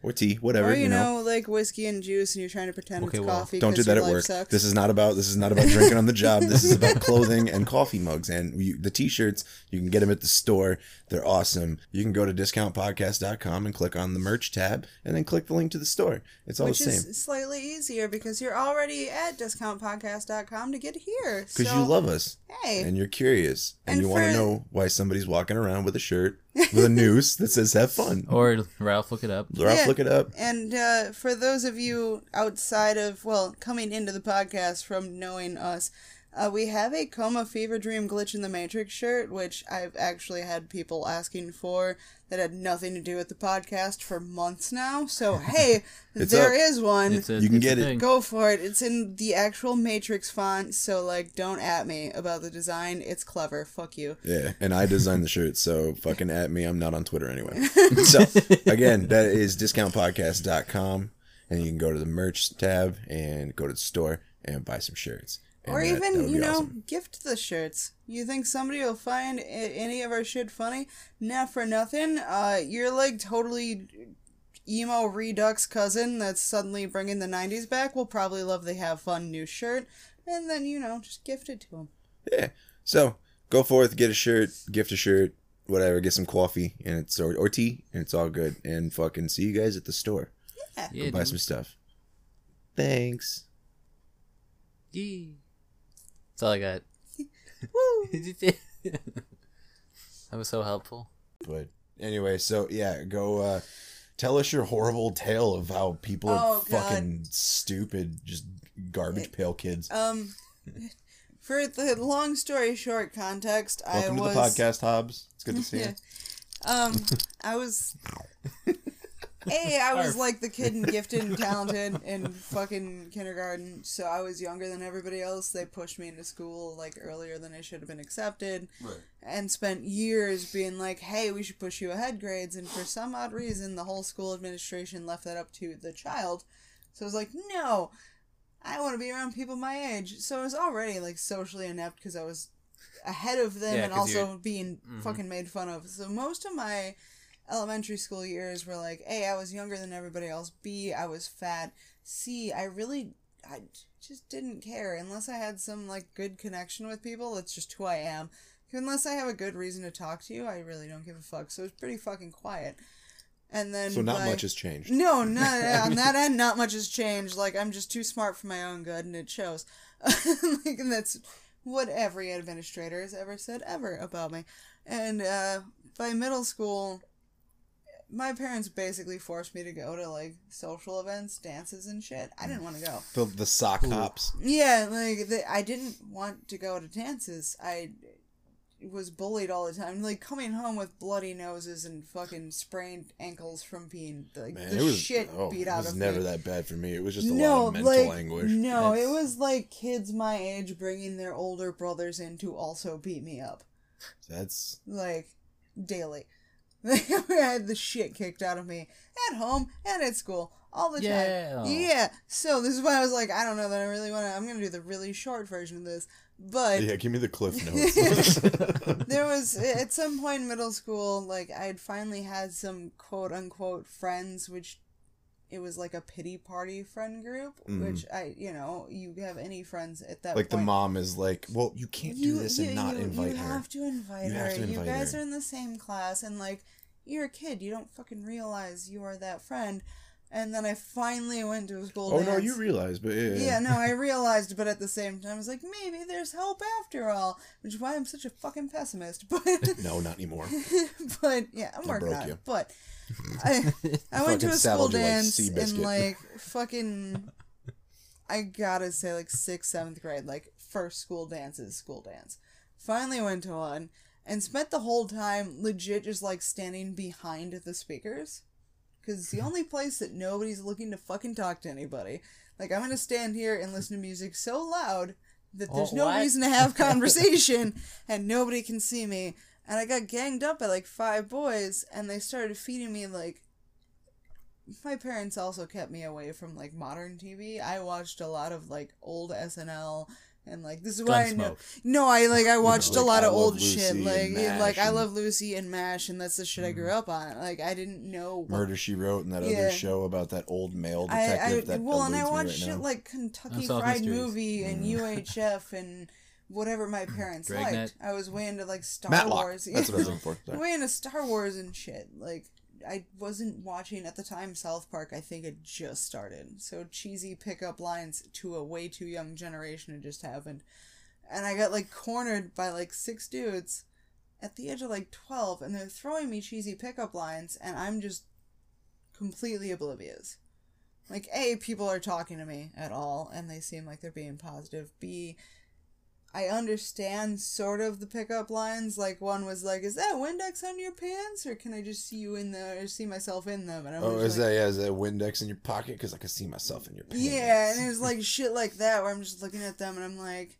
Or tea, whatever. or you, you know, like whiskey and juice and you're trying to pretend Okay, it's well, coffee Don't do that at work. sucks. This is not about this is not about drinking on the job. This is about clothing and coffee mugs. And you, the t-shirts, you can get them at the store. They're awesome. You can go to discountpodcast.com and click on the merch tab, and then click the link to the store. It's all which the same is slightly easier because you're already at discountpodcast.com to get here. because so, you love us Hey, and you're curious and, And you want to know why somebody's walking around with a shirt with a noose that says "Have fun." Or Ralph, look it up. Ralph, Yeah. look it up. and uh, for those of you outside of, well, coming into the podcast from knowing us, uh, we have a Coma Fever Dream Glitch in the Matrix shirt, which I've actually had people asking for that had nothing to do with the podcast for months now. So, hey, It's there up. is one. A, You can get it. Go for it. It's in the actual Matrix font, so like don't at me about the design. It's clever. Fuck you. Yeah, and I designed the shirt, so fucking at me. I'm not on Twitter anyway. so again, that is discountpodcast.com, and you can go to the merch tab and go to the store and buy some shirts. And or that- that even, would you know, awesome. gift the shirts. You think somebody will find any of our shit funny? Nah, for nothing. Uh, you're like totally emo redux cousin that's suddenly bringing the 90s back will probably love the have fun new shirt. And then, you know, just gift it to them. Yeah. So go forth, get a shirt, gift a shirt, whatever, get some coffee and it's or, or tea, and it's all good. And fucking see you guys at the store. Yeah, yeah Buy some stuff. Thanks. Yeah. That's all I got. Woo! that was so helpful. But anyway, so yeah, go uh tell us your horrible tale of how people are Oh, God. fucking stupid, just garbage pail kids. Um, for the long story short context, Welcome I to was the podcast, Hobbs. It's good to see you. Um, I was. Hey, I was like the kid and gifted and talented in fucking kindergarten, so I was younger than everybody else. They pushed me into school like earlier than I should have been accepted, Right. and spent years being like, "Hey, we should push you ahead grades." And for some odd reason, the whole school administration left that up to the child. So I was like, "No, I want to be around people my age." So I was already like socially inept because I was ahead of them Yeah, and also you're- being Mhm. fucking made fun of. So most of my elementary school years were like, A, I was younger than everybody else. B, I was fat. C, I really, I just didn't care unless I had some like good connection with people. That's just who I am. Unless I have a good reason to talk to you, I really don't give a fuck. So it's pretty fucking quiet. And then So not by- much has changed. no, no, on that end, not much has changed. Like I'm just too smart for my own good, and it shows. like, and that's what every administrator has ever said ever about me. And uh, by middle school, my parents basically forced me to go to like social events, dances, and shit. I didn't want to go. The the sock Ooh. hops. Yeah, like the, I didn't want to go to dances. I was bullied all the time. Like coming home with bloody noses and fucking sprained ankles from being like Man, the it was shit oh, beat out of me. it was never me. that bad for me. It was just a no, lot of mental like anguish. no, it was like kids my age bringing their older brothers in to also beat me up, That's like daily. I had the shit kicked out of me at home and at school all the Yeah. time. Yeah. So this is why I was like, I don't know that I really want to. I'm gonna do the really short version of this, but yeah. Give me the cliff notes. there was at some point in middle school, like I had finally had some quote unquote friends, which it was like a pity party friend group, Mhm. which I, you know, you have any friends at that like the mom is like, well, you can't do this and not you, invite you her. You have to invite You her. have to you guys her. are in the same class, and like you're a kid, you don't fucking realize you are that friend. and then I finally went to a school Oh dance. no, you realize, but yeah, Yeah, no, I realized, but at the same time, I was like, maybe there's hope after all, which is why I'm such a fucking pessimist. But, no, not anymore. but yeah, I'm I working on it. But I, I went to a school like dance Seabiscuit. in like fucking, I gotta say like sixth, seventh grade, like first school dance is school dance. Finally went to one and spent the whole time legit just like standing behind the speakers because it's the only place that nobody's looking to fucking talk to anybody. Like I'm gonna stand here and listen to music so loud that there's Oh, no what? reason to have conversation and nobody can see me. And I got ganged up by like five boys and they started feeding me like my parents also kept me away from like modern TV. I watched a lot of like old SNL and like this is why I know. No, I like I watched a like, lot I of old Lucy shit. Like MASH like I love Lucy and Mash, and that's the shit I grew up on. Like I didn't know. What, Murder She Wrote and that Yeah. other show about that old male detective I that well, and I watched right shit now. like Kentucky Fried Mysteries. Movie and Mm. UHF and whatever my parents Dragnet. liked. I was way into like Star Matlock. Wars. That's what I was looking for. Sorry. way into Star Wars and shit. Like I wasn't watching at the time South Park. I think it just started. So cheesy pickup lines to a way too young generation had just happened, and I got like cornered by like six dudes at the age of like twelve, and they're throwing me cheesy pickup lines, and I'm just completely oblivious. Like a people are talking to me at all, and they seem like they're being positive. B I understand sort of the pickup lines. Like one was like, "Is that Windex on your pants, or can I just see you in the or see myself in them?" And I'm Oh, is like, that yeah? Is that Windex in your pocket? Because I can see myself in your pants. yeah, and was like shit like that where I'm just looking at them and I'm like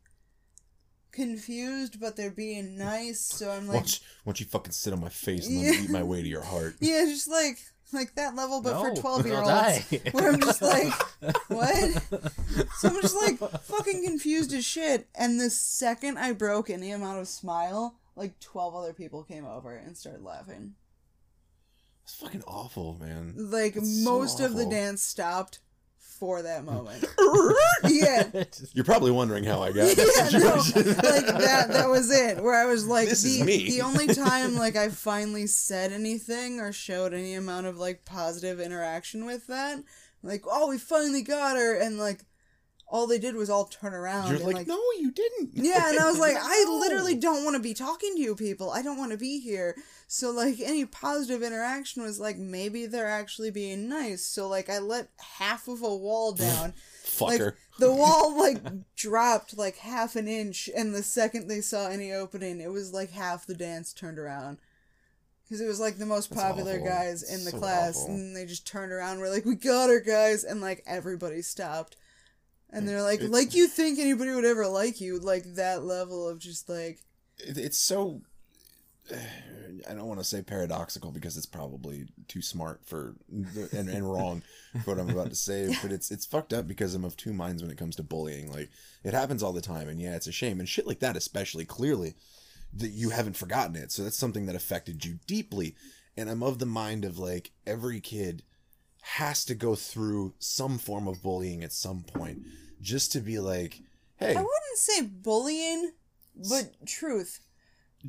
confused, but they're being nice. So I'm Why like, don't, you, why don't you fucking sit on my face and let me eat my way to your heart? yeah, just like like that level, but for twelve year olds. Where I'm just like, what? So I'm just like fucking confused as shit. And the second I broke any amount of smile, like twelve other people came over and started laughing. It's fucking awful, man. Like It's so most of the dance stopped for that moment. yeah. You're probably wondering how I got Yeah, that no, like that that was it. Where I was like This the is me. the only time like I finally said anything or showed any amount of like positive interaction with that. Like, oh we finally got her and like all they did was all turn around You're and like, like no, you didn't. Yeah, and I was like, I literally don't want to be talking to you people. I don't want to be here. So like any positive interaction was like maybe they're actually being nice. So like I let half of a wall down. like fucker. the wall like dropped like half an inch and the second they saw any opening, it was like half the dance turned around. Cuz it was like the most That's popular awful. guys in the So class awful. and they just turned around. We're like, "We got her, guys." And like everybody stopped. And they're like, like you think anybody would ever like you, like that level of just like it's so. I don't want to say paradoxical because it's probably too smart for and, and wrong for what I'm about to say, but it's it's fucked up because I'm of two minds when it comes to bullying. Like it happens all the time, and yeah, it's a shame and shit like that, especially clearly that you haven't forgotten it. So that's something that affected you deeply, and I'm of the mind of like every kid has to go through some form of bullying at some point just to be like, hey, I wouldn't say bullying, but truth.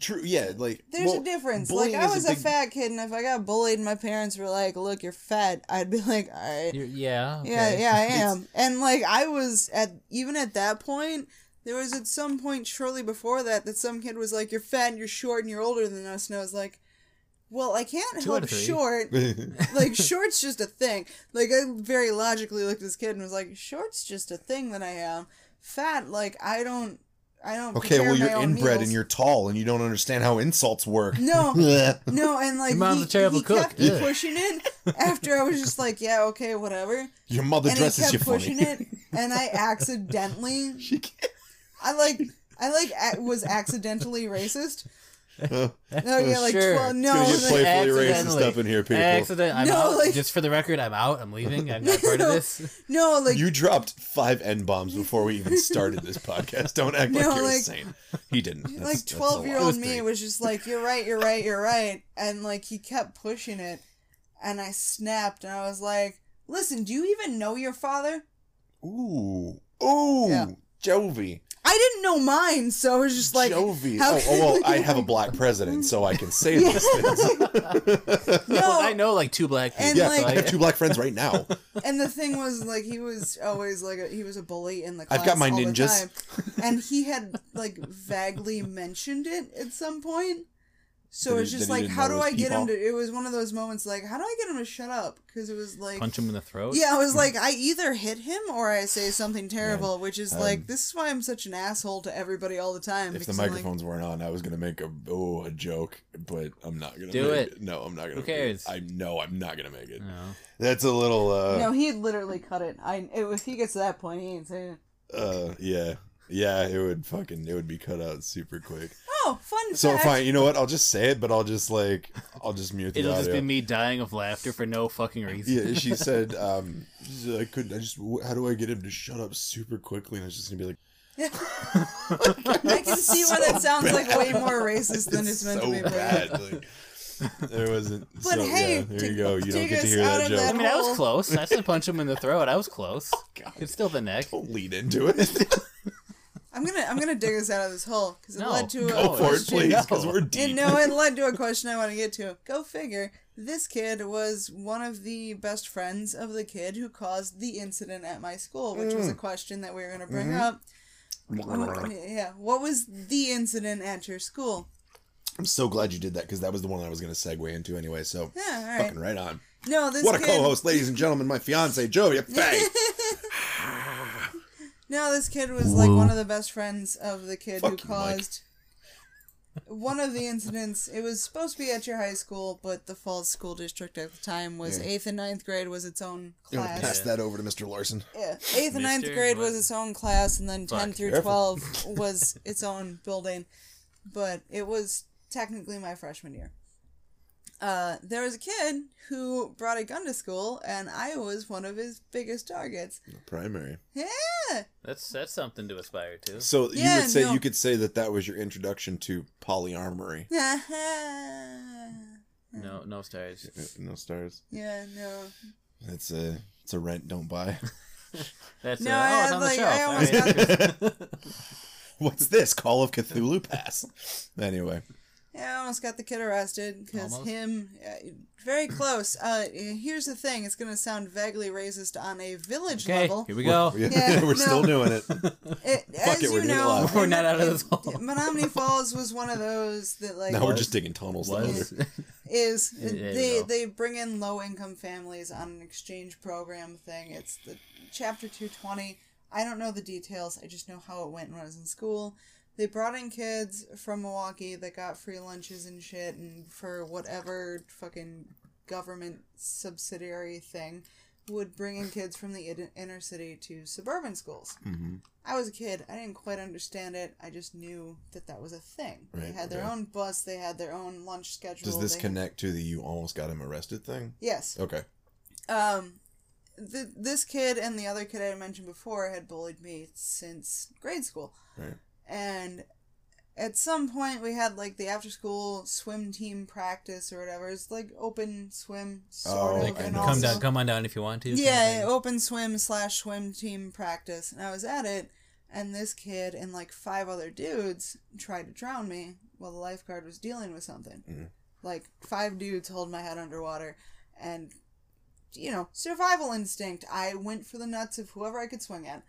True, yeah, like There's well, a difference. Like I was a, big- fat kid, and if I got bullied, and my parents were like, "Look, you're fat," I'd be like, "All right, You're- yeah. yeah, okay. yeah, I am." And like I was at even at that point, there was at some point shortly before that that some kid was like, "You're fat, and you're short, and you're older than us," and I was like. Well, I can't Two help short. like short's just a thing. Like I very logically looked at this kid and was like, short's just a thing that I am. Fat, like I don't, I don't. Okay, well you're inbred meals. and you're tall and you don't understand how insults work. No, no, and like Your mom's he, a terrible he cook. kept Ugh. pushing it. After I was just like, yeah, okay, whatever. Your mother And he dresses you kept funny. pushing it, and I accidentally, she can't. I like, I like a- was accidentally racist. No, oh, yeah, like Sure. twelve. It's No, gonna get like, playfully racist Accidentally. up in here, people. Accident. I'm No, out. like- Just for the record, I'm out. I'm leaving. I'm not part of this. no, like you dropped five n bombs before we even started this podcast. Don't act No, like you're like- insane. He didn't. That's- like twelve year old me was just like, "You're right, you're right, you're right," and like he kept pushing it, and I snapped, and I was like, "Listen, do you even know your father?" Ooh, ooh, Yeah. Jovi. I didn't know mine, so I was just like, Jovi. how Oh, oh, well, I have a black president, so I can say these things. no. Well, I know like two black people. Yeah, like- I have two black friends right now. And the thing was, like, he was always like a, he was a bully in the class. I've got my all ninjas. and he had like vaguely mentioned it at some point. So it's just like, how do I was get him to? It was one of those moments like, how do I get him to shut up? Because it was like, Punch him in the throat. yeah, I was like, I either hit him or I say something terrible, which is um, like, this is why I'm such an asshole to everybody all the time. If the because I'm like, microphones weren't on, I was gonna make a oh a joke, but I'm not gonna Do make it. No, I'm not gonna. Who make it. cares? I know I'm not gonna make it. No. That's a little. uh no, he literally cut it. I it, if he gets to that point, he ain't saying it. uh yeah yeah it would fucking it would be cut out super quick. Oh, fun So fact. fine, you know what? I'll just say it, but I'll just like I'll just mute the audio. It'll just be me dying of laughter for no fucking reason. Yeah, she said, um, she said, I couldn't. I just. How do I get him to shut up super quickly? And I was just gonna be like, I can see why that sounds like way more racist than it's meant so to be. but yeah. bad. Like, there wasn't. But so, hey, yeah, there to- you go. You don't get to hear that of joke. I mean, I was close. I said punch him in the throat. I was close. God. It's still the neck. Don't lead into it. I'm gonna I'm gonna dig us out of this hole because it No. led to a Go for it, question. please, because we're And deep. no, it led to a question I want to get to. Go figure. This kid was one of the best friends of the kid who caused the incident at my school, which Mm. was a question that we were gonna bring Mm-hmm. up. Yeah, what was the incident at your school? I'm so glad you did that because that was the one I was gonna segue into anyway. So Yeah, all right. fucking right on. No, this What a kid, co-host, ladies and gentlemen. My fiance Joey Faye. No, this kid was like one of the best friends of the kid who Fuck you, Mike. caused one of the incidents. It was supposed to be at your high school, but the Falls School District at the time was Yeah. eighth and ninth grade was its own You want to class. pass that over to Mr. Larson? Yeah, eighth and ninth Mister, grade what? was its own class, and then Fuck, ten through careful. twelve was its own building. But it was technically my freshman year. Uh, there was a kid who brought a gun to school, and I was one of his biggest targets. Primary. Yeah, That's that's something to aspire to. So you would say no. you could say that that was your introduction to polyarmory. No, no stars. No stars. yeah, no. It's a it's a rent don't buy. That's No, I oh, it's on like, the I almost Alright. What's this? Call of Cthulhu pass. Anyway, Yeah, I almost got the kid arrested because him, uh, very close. Uh, here's the thing: it's gonna sound vaguely racist on a village okay, level. here we go. we're, Yeah, we're no. still doing it. It, Fuck as it, we're you doing it know. We're not out of this hole. Menomonee Falls was one of those that like Now we're just digging tunnels. Was under. is Yeah, there you they they bring in low income families on an exchange program thing. It's the chapter two twenty. I don't know the details. I just know how it went when I was in school. They brought in kids from Milwaukee that got free lunches and shit, and for whatever fucking government subsidiary thing, would bring in kids from the inner city to suburban schools. Mhm. I was a kid. I didn't quite understand it. I just knew that that was a thing. they had their own bus. They had their own lunch schedule. Does this they- connect to the you almost got him arrested thing? Yes. Okay. Um, th- this kid and the other kid I mentioned before had bullied me since grade school. Right. And at some point we had like the after school swim team practice or whatever. It's like open swim sort Oh, of. Like, and come also- down, come on down if you want to. Yeah, open swim slash swim team practice. And I was at it, and this kid and like five other dudes tried to drown me while the lifeguard was dealing with something. Mhm. Like five dudes hold my head underwater, and you know, survival instinct. I went for the nuts of whoever I could swing at.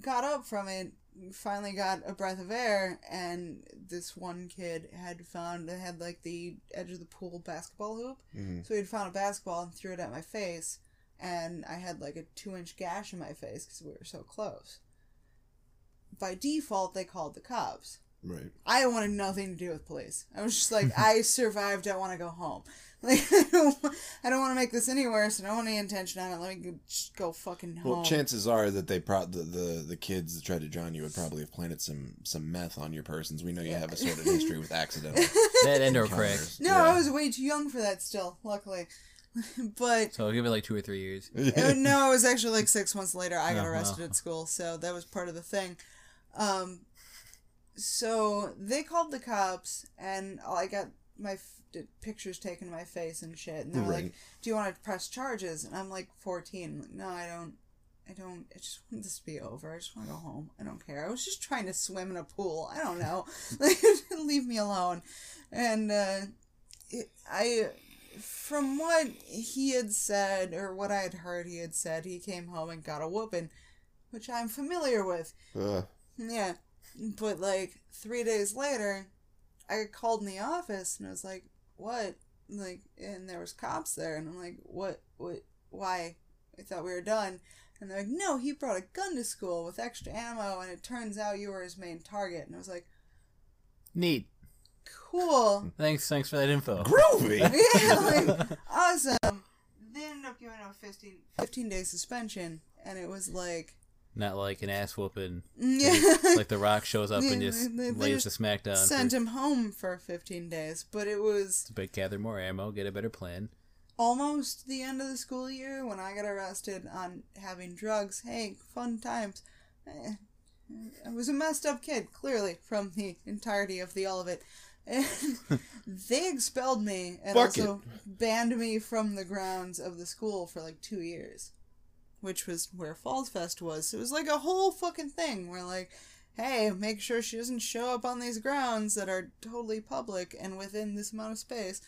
Got up from it, finally got a breath of air, and this one kid had found had like the edge of the pool basketball hoop. Mhm. So he'd found a basketball and threw it at my face, and I had like a two inch gash in my face because we were so close. By default, they called the cops. Right. I wanted nothing to do with police. I was just like, I survived. I want to go home. Like, I don't, I don't want to make this any worse. I don't want any intention on it. Let me go, just go fucking home. Well, chances are that they pro- the, the the kids that tried to drown you would probably have planted some some meth on your persons. We know you have a sort of history with accidental That end crack. no, Yeah. I was way too young for that still, luckily. but So give it like two or three years. Uh, no, it was actually like six months later. I got Oh, arrested wow. at school, so that was part of the thing. Um, so they called the cops, and I got my f- pictures taken of my face and shit. And they were Right. like, "Do you want to press charges?" And I'm like 14. Like, no, I don't. I don't. I just want this to be over. I just want to go home. I don't care. I was just trying to swim in a pool. I don't know. Like, leave me alone. And uh, it, I, from what he had said or what I had heard, he had said he came home and got a whooping, which I'm familiar with. Ugh. Yeah, but like three days later, I got called in the office and I was like, "What?" Like, and there was cops there, and I'm like, "What? What? Why?" I thought we were done, and they're like, "No, he brought a gun to school with extra ammo, and it turns out you were his main target." And I was like, Neat. "Cool, Thanks. Thanks for that info. Groovy. yeah, like awesome." They ended up giving him a 15, 15 day suspension, and it was like, Not like an ass whooping. yeah. Like The Rock shows up and just they- they lays the just smackdown. sent for, him home for 15 days, but it was But gather more ammo, get a better plan. almost the end of the school year when I got arrested on having drugs. Hey, fun times. Eh, I was a messed up kid, clearly, from the entirety of the all of it. And they expelled me and Fuck also banned me from the grounds of the school for like two years, which was where Falls Fest was. It was like a whole fucking thing where, like, hey, make sure she doesn't show up on these grounds that are totally public and within this amount of space.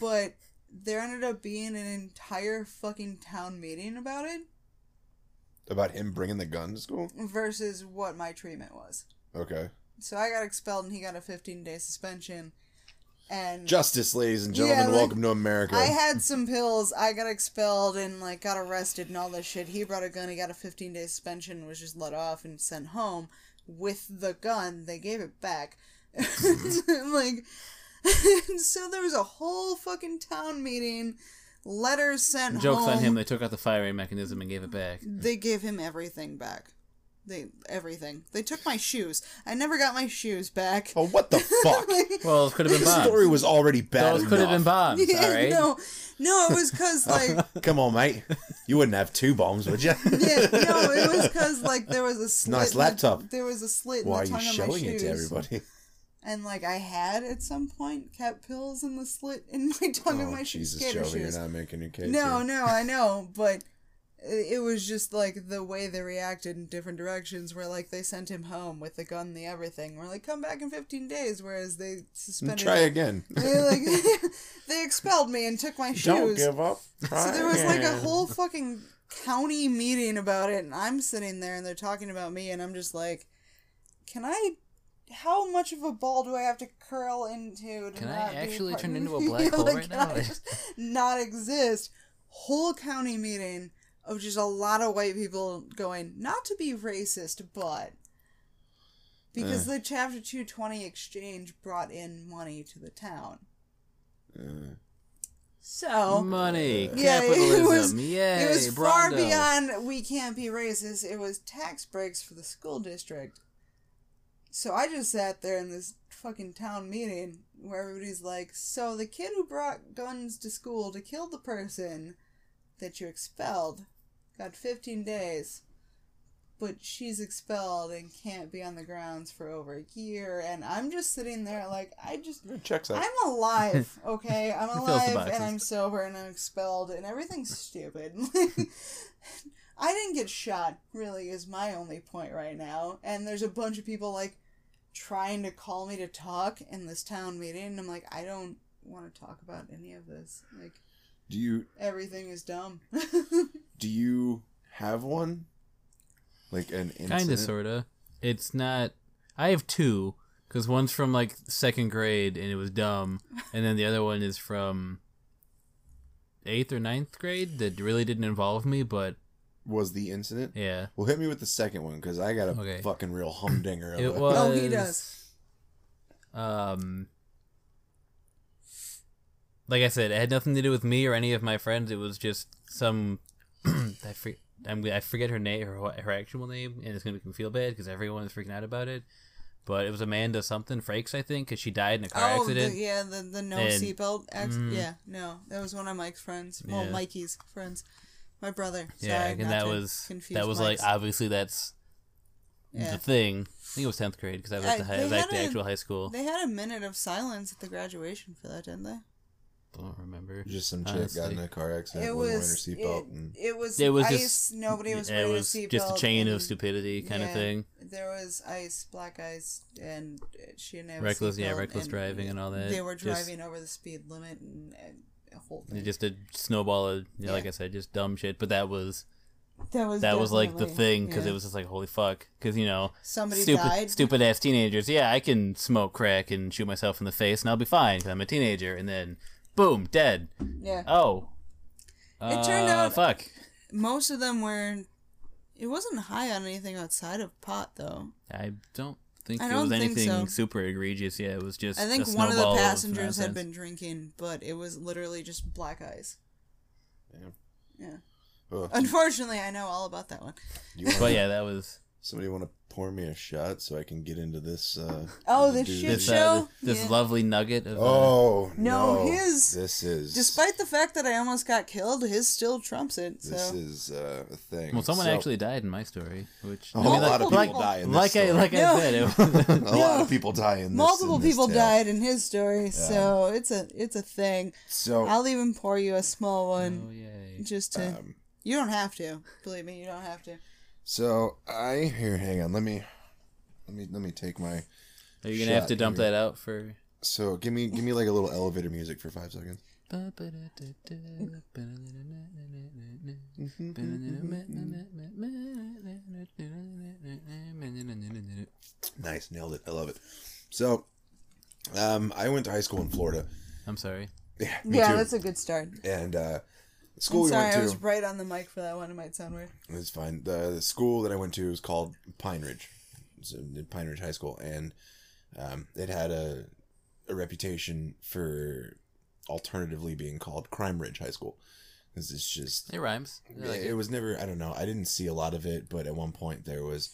But there ended up being an entire fucking town meeting about it About him bringing the gun to school? versus what my treatment was. Okay. So I got expelled and he got a 15 day suspension. And Justice, ladies and gentlemen. Yeah, like, welcome to America. I had some pills. I got expelled and like got arrested and all this shit. He brought a gun. He got a 15 day suspension. Was just let off and sent home with the gun. They gave it back. like, so there was a whole fucking town meeting. Letters sent Joke's home. on him. They took out the firing mechanism and gave it back. They gave him everything back. They everything. They took my shoes. I never got my shoes back. oh, what the fuck? Well, it could have been bombs. the story was already bad Those could have been enough. bombs. All right. No, no, it was because like Come on, mate. You wouldn't have two bombs, would you? yeah, no, it was because like there was a slit. Nice in the- laptop. there was a slit. Why are in the you tongue of my showing it to everybody? And like I had at some point kept pills in the slit in my tongue of Oh, my shoes. Jesus, skater Joey, you're not making your case. No, here. no, I know, but it it was just like the way they reacted in different directions. Where like they sent him home with the gun, the everything. We're like, come back in fifteen days. Whereas they suspended. Try again. They like they expelled me and took my shoes. Don't give up. Try So there was like a whole fucking county meeting about it, and I'm sitting there and they're talking about me, and I'm just like, can I? How much of a ball do I have to curl into? To Can I not be actually part- turn into a black hole like, right can now? I just not exist. Whole county meeting of just a lot of white people going, not to be racist, but because the Chapter Two Twenty exchange brought in money to the town. Uh, So Money, Yeah, it capitalism, was- yay, it was far beyond we can't be racist. It was tax breaks for the school district. So I just sat there in this fucking town meeting where everybody's like, "So the kid who brought guns to school to kill the person that you expelled got 15 days, but she's expelled and can't be on the grounds for over a year." And I'm just sitting there like, I just checks out. I'm alive, okay? I'm alive and I'm sober and I'm expelled and everything's stupid. I didn't get shot, really, is my only point right now. And there's a bunch of people, like, trying to call me to talk in this town meeting. And I'm like, I don't want to talk about any of this. Like, Do you everything is dumb. do you have one? Like an incident? Kind of, sorta. It's not. I have two, because one's from like second grade and it was dumb, and then the other one is from eighth or ninth grade that really didn't involve me, but Was the incident? yeah, Well, hit me with the second one because I got a Okay. fucking real humdinger of it it. was. Oh, he does. Um, like I said, it had nothing to do with me or any of my friends. It was just some. I forget. I forget her name, her her actual name, and it's gonna make me feel bad because everyone is freaking out about it. But it was Amanda something Frakes, I think, because she died in a car Oh, accident. the, yeah, the, the no And- seatbelt accident. Mm. yeah, no, that was one of Mike's friends. Well, Yeah. Mikey's friends. My brother. yeah, and that was that was Mike's. like obviously that's Yeah. the thing. I think it was tenth grade because I was at the, high, was at the a- actual high school. They had a minute of silence at the graduation for that, didn't they? Don't remember. Just some chick got in a car accident, It wasn't wearing it, her seatbelt, and it was It was ice. just- nobody was it wearing was a seatbelt. just a chain of stupidity kind of thing. There was ice, black ice, and she didn't have a Reckless, yeah, seatbelt, reckless driving and all that. They were Just- driving over the speed limit and, and a whole thing. Just a snowball of, yeah, like I said, just dumb shit. But that was that was that was like the thing because yeah. it was just like holy fuck because you know somebody stupid died. stupid ass teenagers. Yeah, I can smoke crack and shoot myself in the face and I'll be fine because I'm a teenager. And then boom, dead. Yeah, Oh, It turned Uh, out- fuck. most of them were. It wasn't high on anything outside of pot though. I don't think I it don't was think anything so. super egregious. Yeah, it was just. I think a one of the snowball passengers had been drinking, but it was literally just black eyes. Yeah. Yeah. Ugh. Unfortunately, I know all about that one. But yeah, that was somebody want to pour me a shot so I can get into this? Uh, Oh, the dude. shit this show? uh, this Yeah. lovely nugget of. uh, Oh No, no, his- This is Despite the fact that I almost got killed, his still trumps it. So this is uh, a thing. well, someone So- actually died in my story, which Oh, I mean, a lot like, of people people- die in this like I like No. I said, it was, a lot of people die in this. multiple in people tale. died in his story. So it's a it's a thing. So I'll even pour you a small oh one yay! just to. um, you don't have to. Believe me, you don't have to. So I here. Hang on. Let me. Let me let me take my. Are you gonna have to dump here. that out for? So give me give me like a little elevator music for five seconds. Nice, nailed it. I love it. So, um, I went to high school in Florida. I'm sorry. Yeah, me yeah, too. that's a good start. and uh, the school I'm we sorry, went I was right on the mic for that one. It might sound weird. It's fine. The, the school that I went to was called Pine Ridge. It's Pine Ridge High School, and um, it had a a reputation for alternatively being called Crime Ridge High School. Because it's just It rhymes. I like it, it. was never. I don't know. I didn't see a lot of it, but at one point there was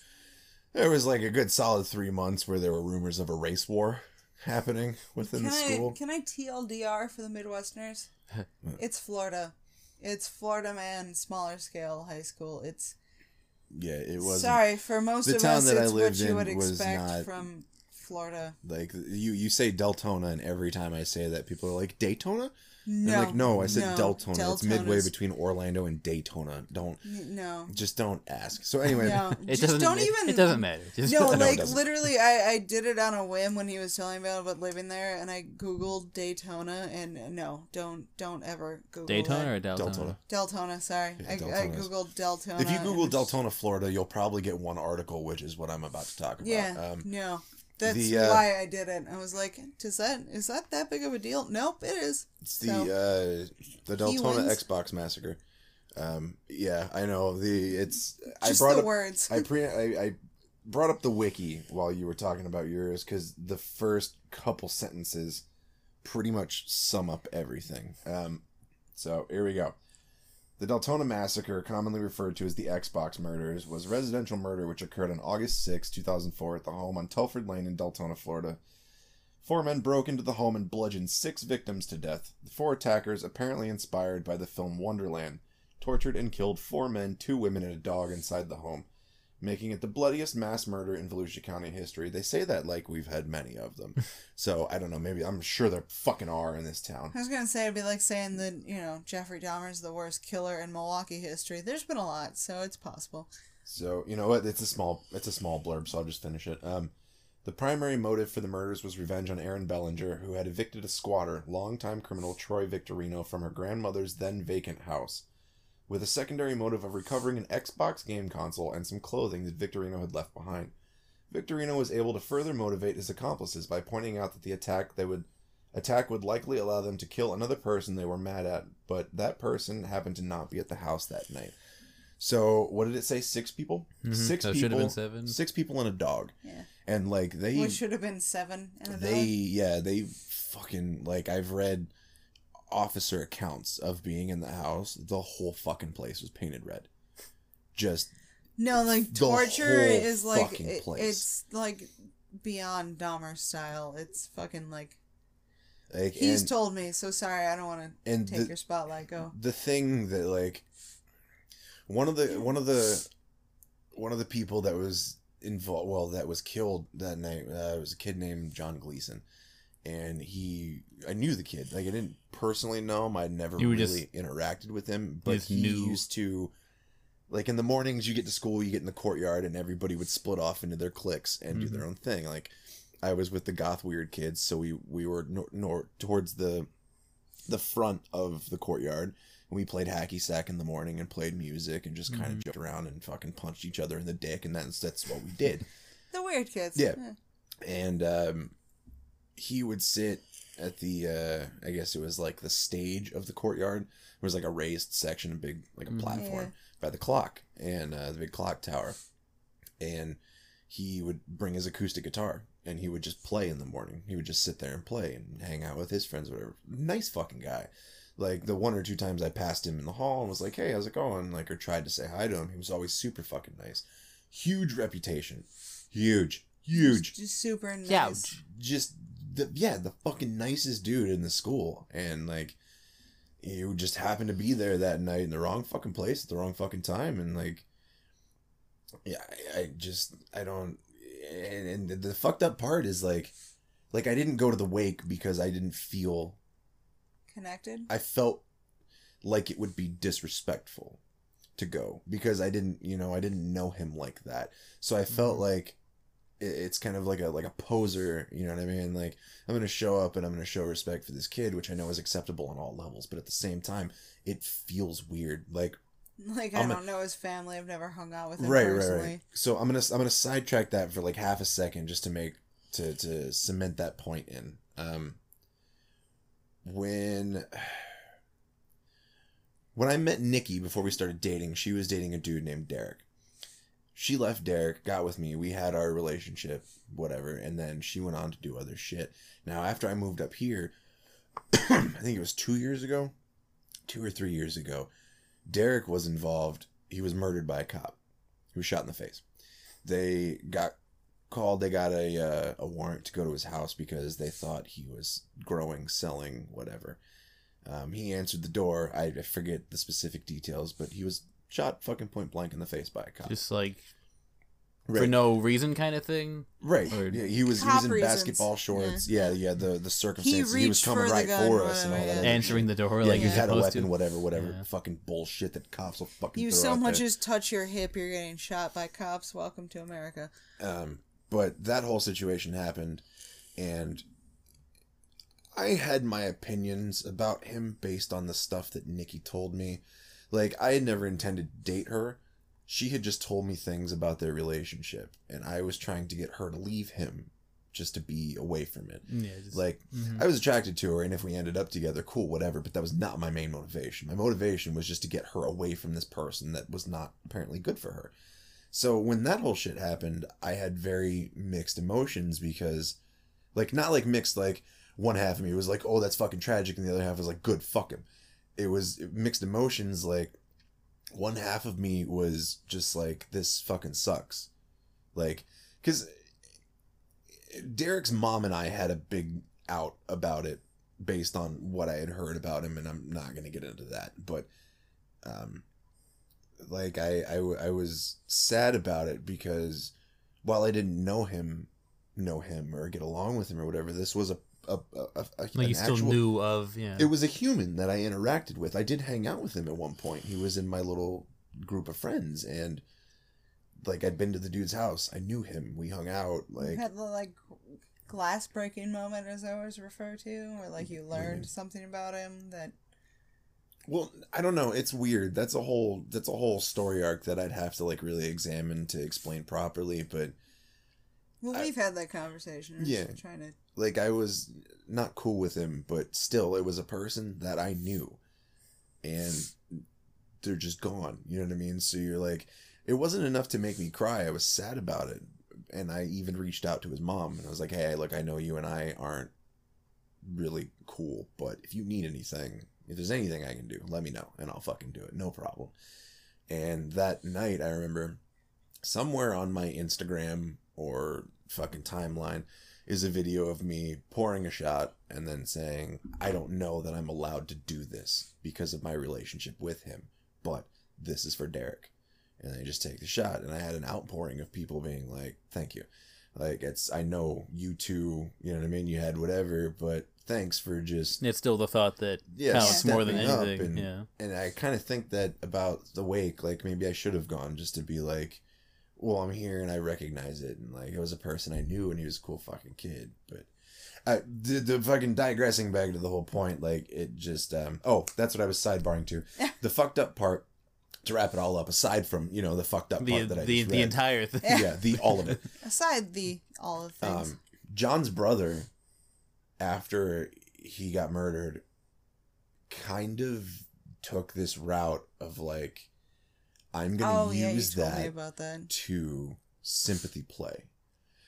there was like a good solid three months where there were rumors of a race war happening within Can the I school. can I TLDR for the Midwesterners? it's Florida. It's Florida man, smaller scale high school. It's yeah, it was sorry for most the of town us. that I it's what lived you in would was expect not- from Florida. like you. You say Deltona, and every time I say that, people are like Daytona. No, I'm like, no, I said no, Deltona. It's midway Deltona's- between Orlando and Daytona. Don't No, just don't ask. So anyway, no, It just doesn't. don't it, even. It doesn't matter. Just, No, No, like doesn't. literally, I, I did it on a whim when he was telling me about living there, and I googled Daytona, and no, don't don't ever Google Daytona that. or Deltona? Deltona. Deltona. Sorry, Yeah, I, I googled Deltona. If you Google Deltona, Florida, you'll probably get one article, which is what I'm about to talk about. yeah, Um, no, that's the, uh, why I did it. I was like, does that is that that big of a deal? Nope, it is. it's the So, uh, the Deltona. Xbox massacre. Um, yeah, I know the it's. I just brought the up words. I pre I, I brought up the wiki while you were talking about yours because the first couple sentences pretty much sum up everything. Um, so here we go. The Deltona massacre, commonly referred to as the Xbox murders, was a residential murder which occurred on August 6, 2004, at the home on Telford Lane in Deltona, Florida. Four men broke into the home and bludgeoned six victims to death. The four attackers, apparently inspired by the film Wonderland, tortured and killed four men, two women, and a dog inside the home, making it the bloodiest mass murder in Volusia County history. They say that like we've had many of them. so I don't know, maybe I'm sure there fucking are in this town. I was gonna say it'd be like saying that you know Jeffrey Dahmer's the worst killer in Milwaukee history. There's been a lot, so it's possible. So you know what? It's a small it's a small blurb, so I'll just finish it. Um, the primary motive for the murders was revenge on Erin Belanger, who had evicted a squatter, longtime criminal Troy Victorino, from her grandmother's then vacant house, with a secondary motive of recovering an Xbox game console and some clothing that Victorino had left behind. Victorino was able to further motivate his accomplices by pointing out that the attack they would attack would likely allow them to kill another person they were mad at, but that person happened to not be at the house that night. So what did it say? Six people. Mhm. Six So it people. should have been seven. Six people and a dog. Yeah, And like they, which should have been seven and a they, dog. yeah, they fucking like I've read officer accounts of being in the house. The whole fucking place was painted red. Just No, like torture is like it- it's like beyond Dahmer style. It's fucking like like he's and, told me. So sorry, I don't want to take the, your spotlight. Go. the thing that like one of the one of the one of the people that was involved well that was killed that night uh, was a kid named john gleason and he i knew the kid like i didn't personally know him. I'd never really just- interacted with him, but he knew- used to. Like in the mornings, you get to school, you get in the courtyard, and everybody would split off into their cliques and do Mm-hmm. their own thing. Like I was with the goth weird kids, so we we were nor, nor towards the the front of the courtyard. And we played hacky sack in the morning and played music and just kind Mm-hmm. of joked around and fucking punched each other in the dick, and that's that's what we did. The weird kids. Yeah. and um, he would sit at the uh, I guess it was like the stage of the courtyard. It was like a raised section, a big like a platform by the clock and uh, the big clock tower, and he would bring his acoustic guitar and he would just play in the morning. He would just sit there and play and hang out with his friends, or whatever. Nice fucking guy. Like the one or two times I passed him in the hall and was like, "Hey, how's it going?" Like or tried to say hi to him. He was always super fucking nice. Huge reputation. Huge. Huge Just super nice. Yeah. just the yeah the fucking nicest dude in the school and like you just happened to be there that night in the wrong fucking place at the wrong fucking time and like yeah i, I just i don't and, and the, the fucked up part is like like i didn't go to the wake because i didn't feel Connected. i felt like it would be disrespectful to go because i didn't you know i didn't know him like that so i felt Mhm. like it's kind of like a like a poser you know what i mean? Like i'm gonna show up and i'm gonna show respect for this kid which i know is acceptable on all levels but at the same time it feels weird. Like Like I I'm a- don't know his family. I've never hung out with him right right personally. right so i'm gonna i'm gonna sidetrack that for like half a second just to make to to cement that point in. Um when when i met nikki before we started dating she was dating a dude named derek she left derek got with me we had our relationship whatever and then she went on to do other shit now after i moved up here i think it was two years ago two or three years ago derek was involved he was murdered by a cop he was shot in the face. They got called. They got a uh, a warrant to go to his house because they thought he was growing, selling, whatever. Um, he answered the door. I I forget the specific details, but he was shot fucking point blank in the face by a cop. Just like right, for no reason kind of thing. right. or- yeah, he was he was in reasons. basketball shorts. Yeah, yeah. the the circumstances. He, was coming for right gun, for us and all that. Answering the door Yeah, like he you're had a weapon, to. whatever, whatever. Yeah. Fucking bullshit that cops will fucking. You throw so out much there. as touch your hip, you're getting shot by cops. Welcome to America. Um, but that whole situation happened, and I had my opinions about him based on the stuff that Nikki told me. Like, I had never intended to date her. She had just told me things about their relationship, and I was trying to get her to leave him just to be away from it. Yeah, just, Like, Mhm. I was attracted to her, and if we ended up together, cool, whatever. But that was not my main motivation. My motivation was just to get her away from this person that was not apparently good for her. So when that whole shit happened, I had very mixed emotions because, like, not like mixed, like, one half of me was like, oh, that's fucking tragic, and the other half was like, good, fuck him. It was mixed emotions, like, one half of me was just like, this fucking sucks. Like, because Derek's mom and I had a big out about it based on what I had heard about him, and I'm not going to get into that. But, um, like, I, I, I was sad about it because while I didn't know him, know him or get along with him or whatever, this was a, a, a, a like an you still actual- knew of yeah. it was a human that I interacted with. I did hang out with him at one point. He was in my little group of friends, and like I'd been to the dude's house. I knew him. We hung out. you Like had the like glass breaking moment, as I always refer to, where like you learned mm-hmm. something about him that Well, I don't know. It's weird. That's a whole that's a whole story arc that I'd have to like really examine to explain properly. But well, we've had that conversation. We're Yeah. trying to like I was not cool with him, but still, it was a person that I knew, and they're just gone. You know what I mean? So you're like, it wasn't enough to make me cry. I was sad about it, and I even reached out to his mom, and I was like, hey, look, I know you and I aren't really cool, but if you need anything, if there's anything I can do, let me know, and I'll fucking do it, no problem. And that night, I remember somewhere on my Instagram or fucking timeline is a video of me pouring a shot and then saying, I don't know that I'm allowed to do this because of my relationship with him, but this is for Derek. And I just take the shot, and I had an outpouring of people being like, Thank you. Like, it's, I know you two, you know what I mean? You had whatever, but thanks for just It's still the thought that Yeah, counts more than anything. and- yeah. and I kind of think that about the wake. Like maybe I should have gone just to be like, well, I'm here and I recognize it, and like it was a person I knew and he was a cool fucking kid. But uh, the the fucking digressing back to the whole point, like it just um oh that's what I was sidebarring to. the fucked up part to wrap it all up. Aside from you know the fucked up The part that I the, just the read. entire thing. yeah the all of it. Aside the all the things. Um, John's brother, after he got murdered, kind of took this route of like, I'm gonna oh use me that that. to sympathy play.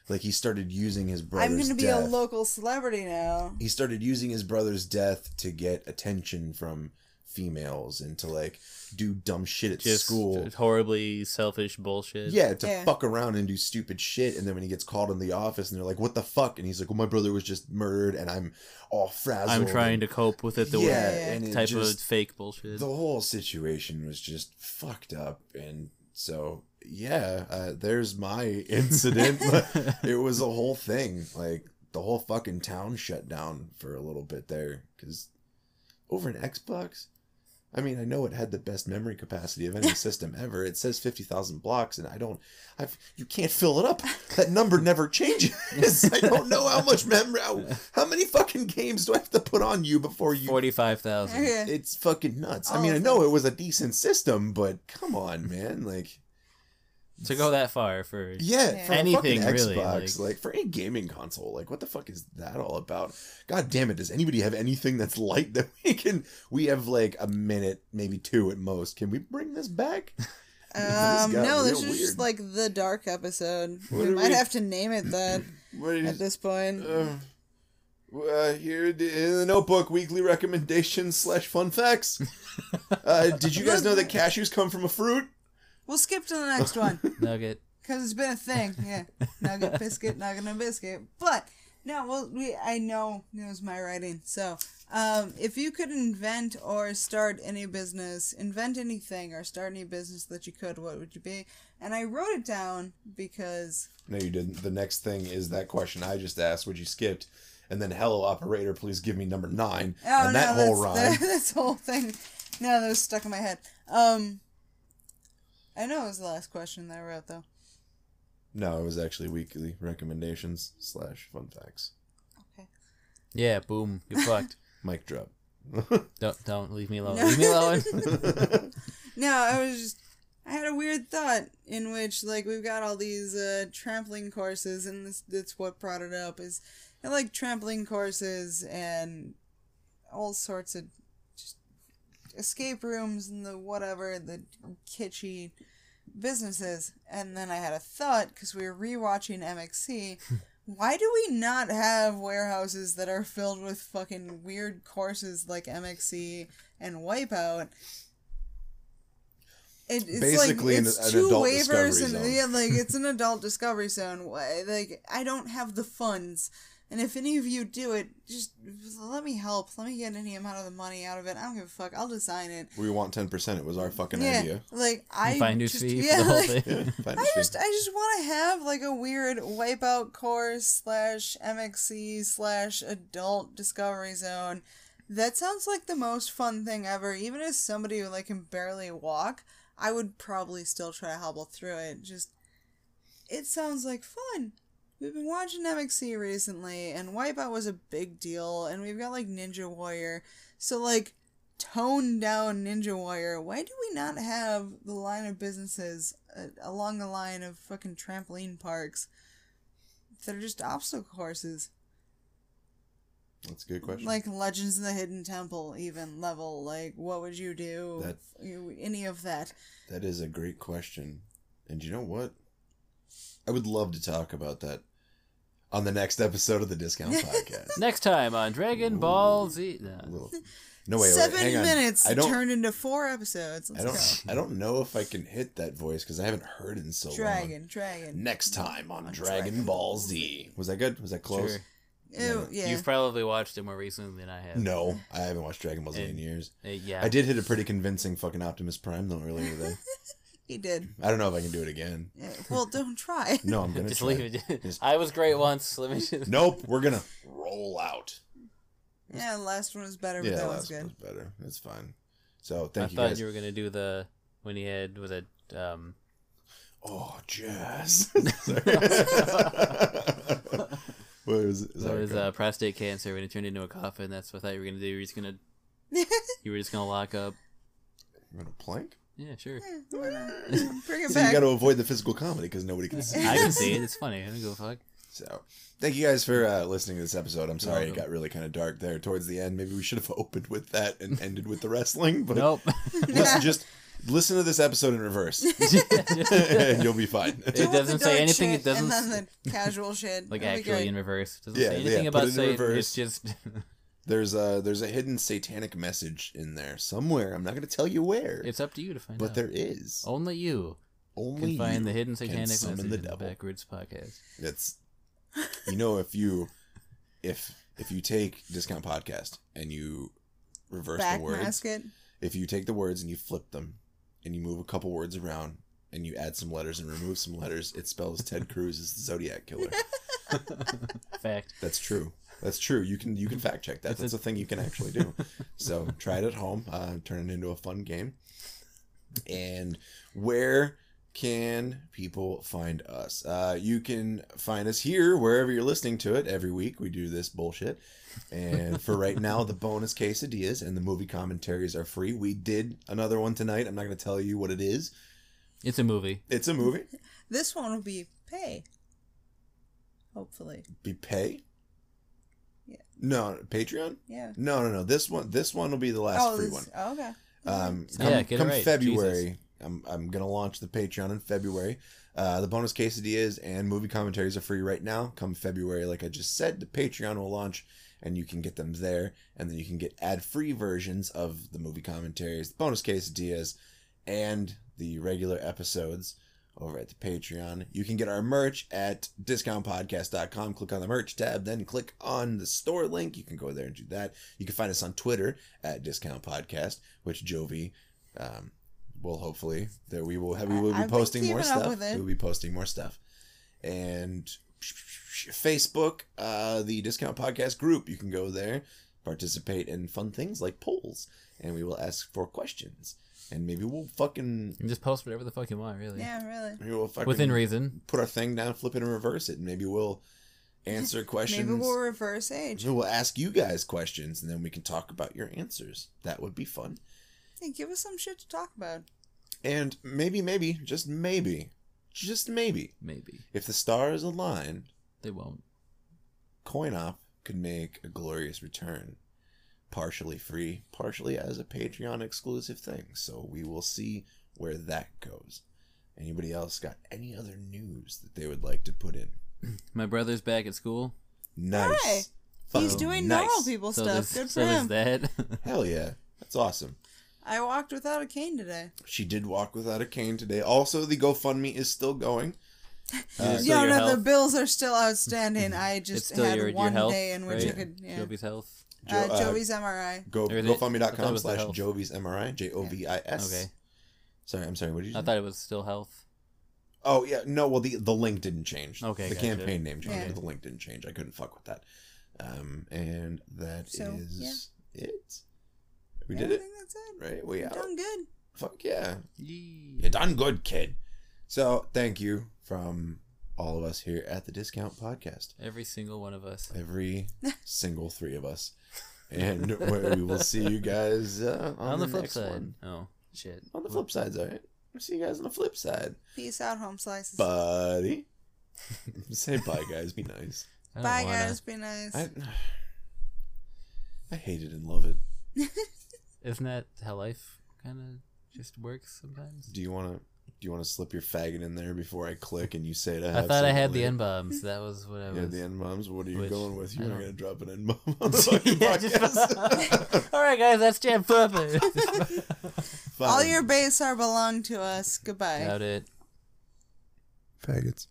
Like he started using his I'm gonna be death. a local celebrity now. he started using his brother's death to get attention from females and to like do dumb shit at Just school. horribly selfish bullshit. Yeah, to Yeah. fuck around and do stupid shit, and then when he gets called in the office, and they're like, "What the fuck?" and he's like, "Well, my brother was just murdered, and I'm all frazzled." I'm trying and- to cope with it the yeah, way and it type just, of fake bullshit. the whole situation was just fucked up, and so yeah, uh, there's my incident. it was a whole thing, like the whole fucking town shut down for a little bit there because over an Xbox. I mean, I know it had the best memory capacity of any system ever. It says fifty thousand blocks, and I don't. I've you can't fill it up. That number never changes. I don't know how much memory. How, how many fucking games do I have to put on you before you? Forty five thousand. Yeah. It's fucking nuts. I oh, mean, I know it was a decent system, but come on, man. Like, To go that far for yeah, Yeah. for a Anything, fucking really, Xbox, like- like... for any gaming console, like what the fuck is that all about? God damn it! Does anybody have anything that's light that we can? We have like a minute, maybe two at most. Can we bring this back? Um, got no, this real is just like the dark episode. What we might we- have to name it that What at this point. uh, uh, here in the notebook, weekly recommendations slash fun facts. Uh, did you guys know that cashews come from a fruit? We'll skip to the next one. Nugget. because it's been a thing. Yeah, nugget biscuit, nugget and biscuit. But no, well, we I know it was my writing. So, um, if you could invent or start any business, invent anything or start any business that you could, what would you be? And I wrote it down because No, you didn't. The next thing is that question I just asked, which you skipped. And then, hello, operator, please give me number nine. oh and no, that whole that's, rhyme. That, that's the whole thing. No, that was stuck in my head. Um, I know it was the last question that I wrote though. No, it was actually weekly recommendations slash fun facts. Okay. Yeah, boom. You're fucked. Mic drop. Don't don't leave me alone. No. Leave me alone. No, I was just I had a weird thought in which like we've got all these uh trampoline courses and this that's what brought it up is I like trampoline courses and all sorts of just escape rooms and the whatever the kitschy businesses and then I had a thought because we were rewatching MXC why do we not have warehouses that are filled with fucking weird courses like MXC and Wipeout? It, it's Basically like it's an two adult waivers discovery and zone. yeah, like it's an adult discovery zone. Like I don't have the funds, and if any of you do it, just let me help. Let me get any amount of the money out of it. I don't give a fuck. I'll design it. We want 10%. It was our fucking yeah, idea. like I Finder's just, fee yeah, for the whole like. Yeah, fine I fee. just I just want to have like a weird wipeout course slash MXC slash adult discovery zone. That sounds like the most fun thing ever. Even as somebody who like can barely walk, I would probably still try to hobble through it. Just it sounds like fun. We've been watching MXC recently, and Wipeout was a big deal, and we've got like Ninja Warrior. So like toned down Ninja Warrior. Why do we not have the line of businesses uh, along the line of fucking trampoline parks that are just obstacle courses? That's a good question. Like Legends of the Hidden Temple, even level. Like, what would you do? That- You- Any of that. that is a great question. And you know what? I would love to talk about that on the next episode of the Discount Podcast. Next time on Dragon Ball Z. No. Little- No, wait, wait, Seven hang on. minutes I don't, turned into four episodes. I Let's don't, I don't know if I can hit that voice because I haven't heard it in so go. long. Dragon, dragon. Next time on On Dragon, Dragon Ball Ball Z. Was that good? Was that close? Sure. Ew, yeah. You've probably watched it more recently than I have. No, I haven't watched Dragon Ball Z in years. Uh, yeah. I did hit a pretty convincing fucking Optimus Prime though earlier today. He did. I don't know if I can do it again. Yeah, Well, don't try. No, I'm gonna Just try. leave it. Just- I was great once. Let me just. Nope, we're gonna roll out. Yeah, the last one was better, but Yeah, that last was good. was better. It's fine. So thank I you thought guys. you were gonna do the when he had was it um Oh, jazz. what was it? Is it that was uh, prostate cancer when he turned into a coffin. That's what I thought you were gonna do. You were just gonna you were just gonna lock up. You want a plank? Yeah, sure. Yeah. Bring it So you got to avoid the physical comedy because nobody can see. I can see it. It's funny. I don't give a fuck. So, thank you guys for uh, listening to this episode. I'm sorry it got really kind of dark there towards the end. Maybe we should have opened with that and ended with the wrestling. But Nope. listen, just listen to this episode in reverse, and you'll be fine. It doesn't say anything, shit it doesn't And then the casual shit. like actually in reverse. Doesn't Yeah, say yeah, anything put about it in reverse. It's just There's a there's a hidden satanic message in there somewhere. I'm not going to tell you where, it's up to you to find but out. there is. Only you Only can find you the hidden satanic message the in the devil. Backwards podcast. That's you know if you if if you take discount podcast and you reverse the words, Backmask it. if you take the words and you flip them and you move a couple words around and you add some letters and remove some letters, it spells Ted Cruz as the Zodiac killer. Fact. That's true. That's true. You can you can fact check that. That's a- a thing you can actually do. So try it at home. Uh, turn it into a fun game. And where can people find us? Uh, you can find us here wherever you're listening to it. Every week we do this bullshit. And for right now, the bonus quesadillas and the movie commentaries are free. We did another one tonight. I'm not going to tell you what it is. It's a movie. It's a movie. This one will be pay. Hopefully. Be pay. Yeah. No, Patreon. Yeah. No, no, no. This one, this one will be the last free this- one. oh, okay. Um, Yeah, come, get it come right. February, I'm, I'm gonna launch the Patreon in February. Uh, the bonus quesadillas and movie commentaries are free right now. Come February, like I just said, the Patreon will launch, and you can get them there, and then you can get ad-free versions of the movie commentaries, the bonus quesadillas, and the regular episodes over at the Patreon. You can get our merch at discountpodcast.com. Click on the merch tab, then click on the store link. You can go there and do that. You can find us on Twitter at Discount Podcast, which Jovi um, will hopefully that we will have we will be I've posting more stuff. We will be posting more stuff. And Facebook, uh, the Discount Podcast group. You can go there, participate in fun things like polls, and we will ask for questions. And maybe we'll fucking You just post whatever the fuck you want, really. Yeah, really. maybe we'll fucking Within reason. put our thing down, flip it, and reverse it. And maybe we'll answer questions. Maybe we'll reverse age. Maybe we'll ask you guys questions, and then we can talk about your answers. That would be fun. Hey, give us some shit to talk about. And maybe, maybe, just maybe, just maybe, Maybe. if the stars align, They won't. Coin Op could make a glorious return. Partially free, partially as a Patreon exclusive thing. So we will see where that goes. Anybody else got any other news that they would like to put in? My brother's back at school. Nice. Hey, He's doing nice. normal people So stuff. there's, Good for so him. there's that. Hell yeah. That's awesome. I walked without a cane today. She did walk without a cane today. Also, the GoFundMe is still going. Uh, Still no, your no, the bills are still outstanding. I just had your, your one health, day in which right? I could. Yeah. Jovi's health. uh, Jo- uh, Joey's MRI. Go Or is it- I thought it GoFundMe.com slash health. Jovi's MRI. J O V I S. Okay. Sorry, I'm sorry. What did you I say? thought it was still health. Oh yeah, no. Well, the the link didn't change. Okay, the gotcha. campaign name changed, Yeah. but the link didn't change. I couldn't fuck with that. Um, and that is So, it. We Yeah, did I it think that's it. right. We You're out. done good. Fuck yeah, Yee. you done good, kid. So thank you from all of us here at the Discount Podcast. Every single one of us. Every single three of us, and we will see you guys uh, on, On, the, flip next side. one. Oh, shit. On the flip side's all right. We'll see you guys on the flip side, Peace out, home slices. buddy. Say bye, guys. Be nice. Bye, wanna- guys. Be nice. I, I hate it and love it. Isn't that how life kind of just works sometimes? Do you want to? Do you want to slip your faggot in there before I click and you say it? I thought I had the N bombs. That was what I was. Yeah, the N bombs. What are you Which- going with? You're not gonna drop an N bomb on the fucking Yeah, just- podcast. All right, guys, that's Jam Puppet. All your base are belong to us. Goodbye. Doubt it. faggots.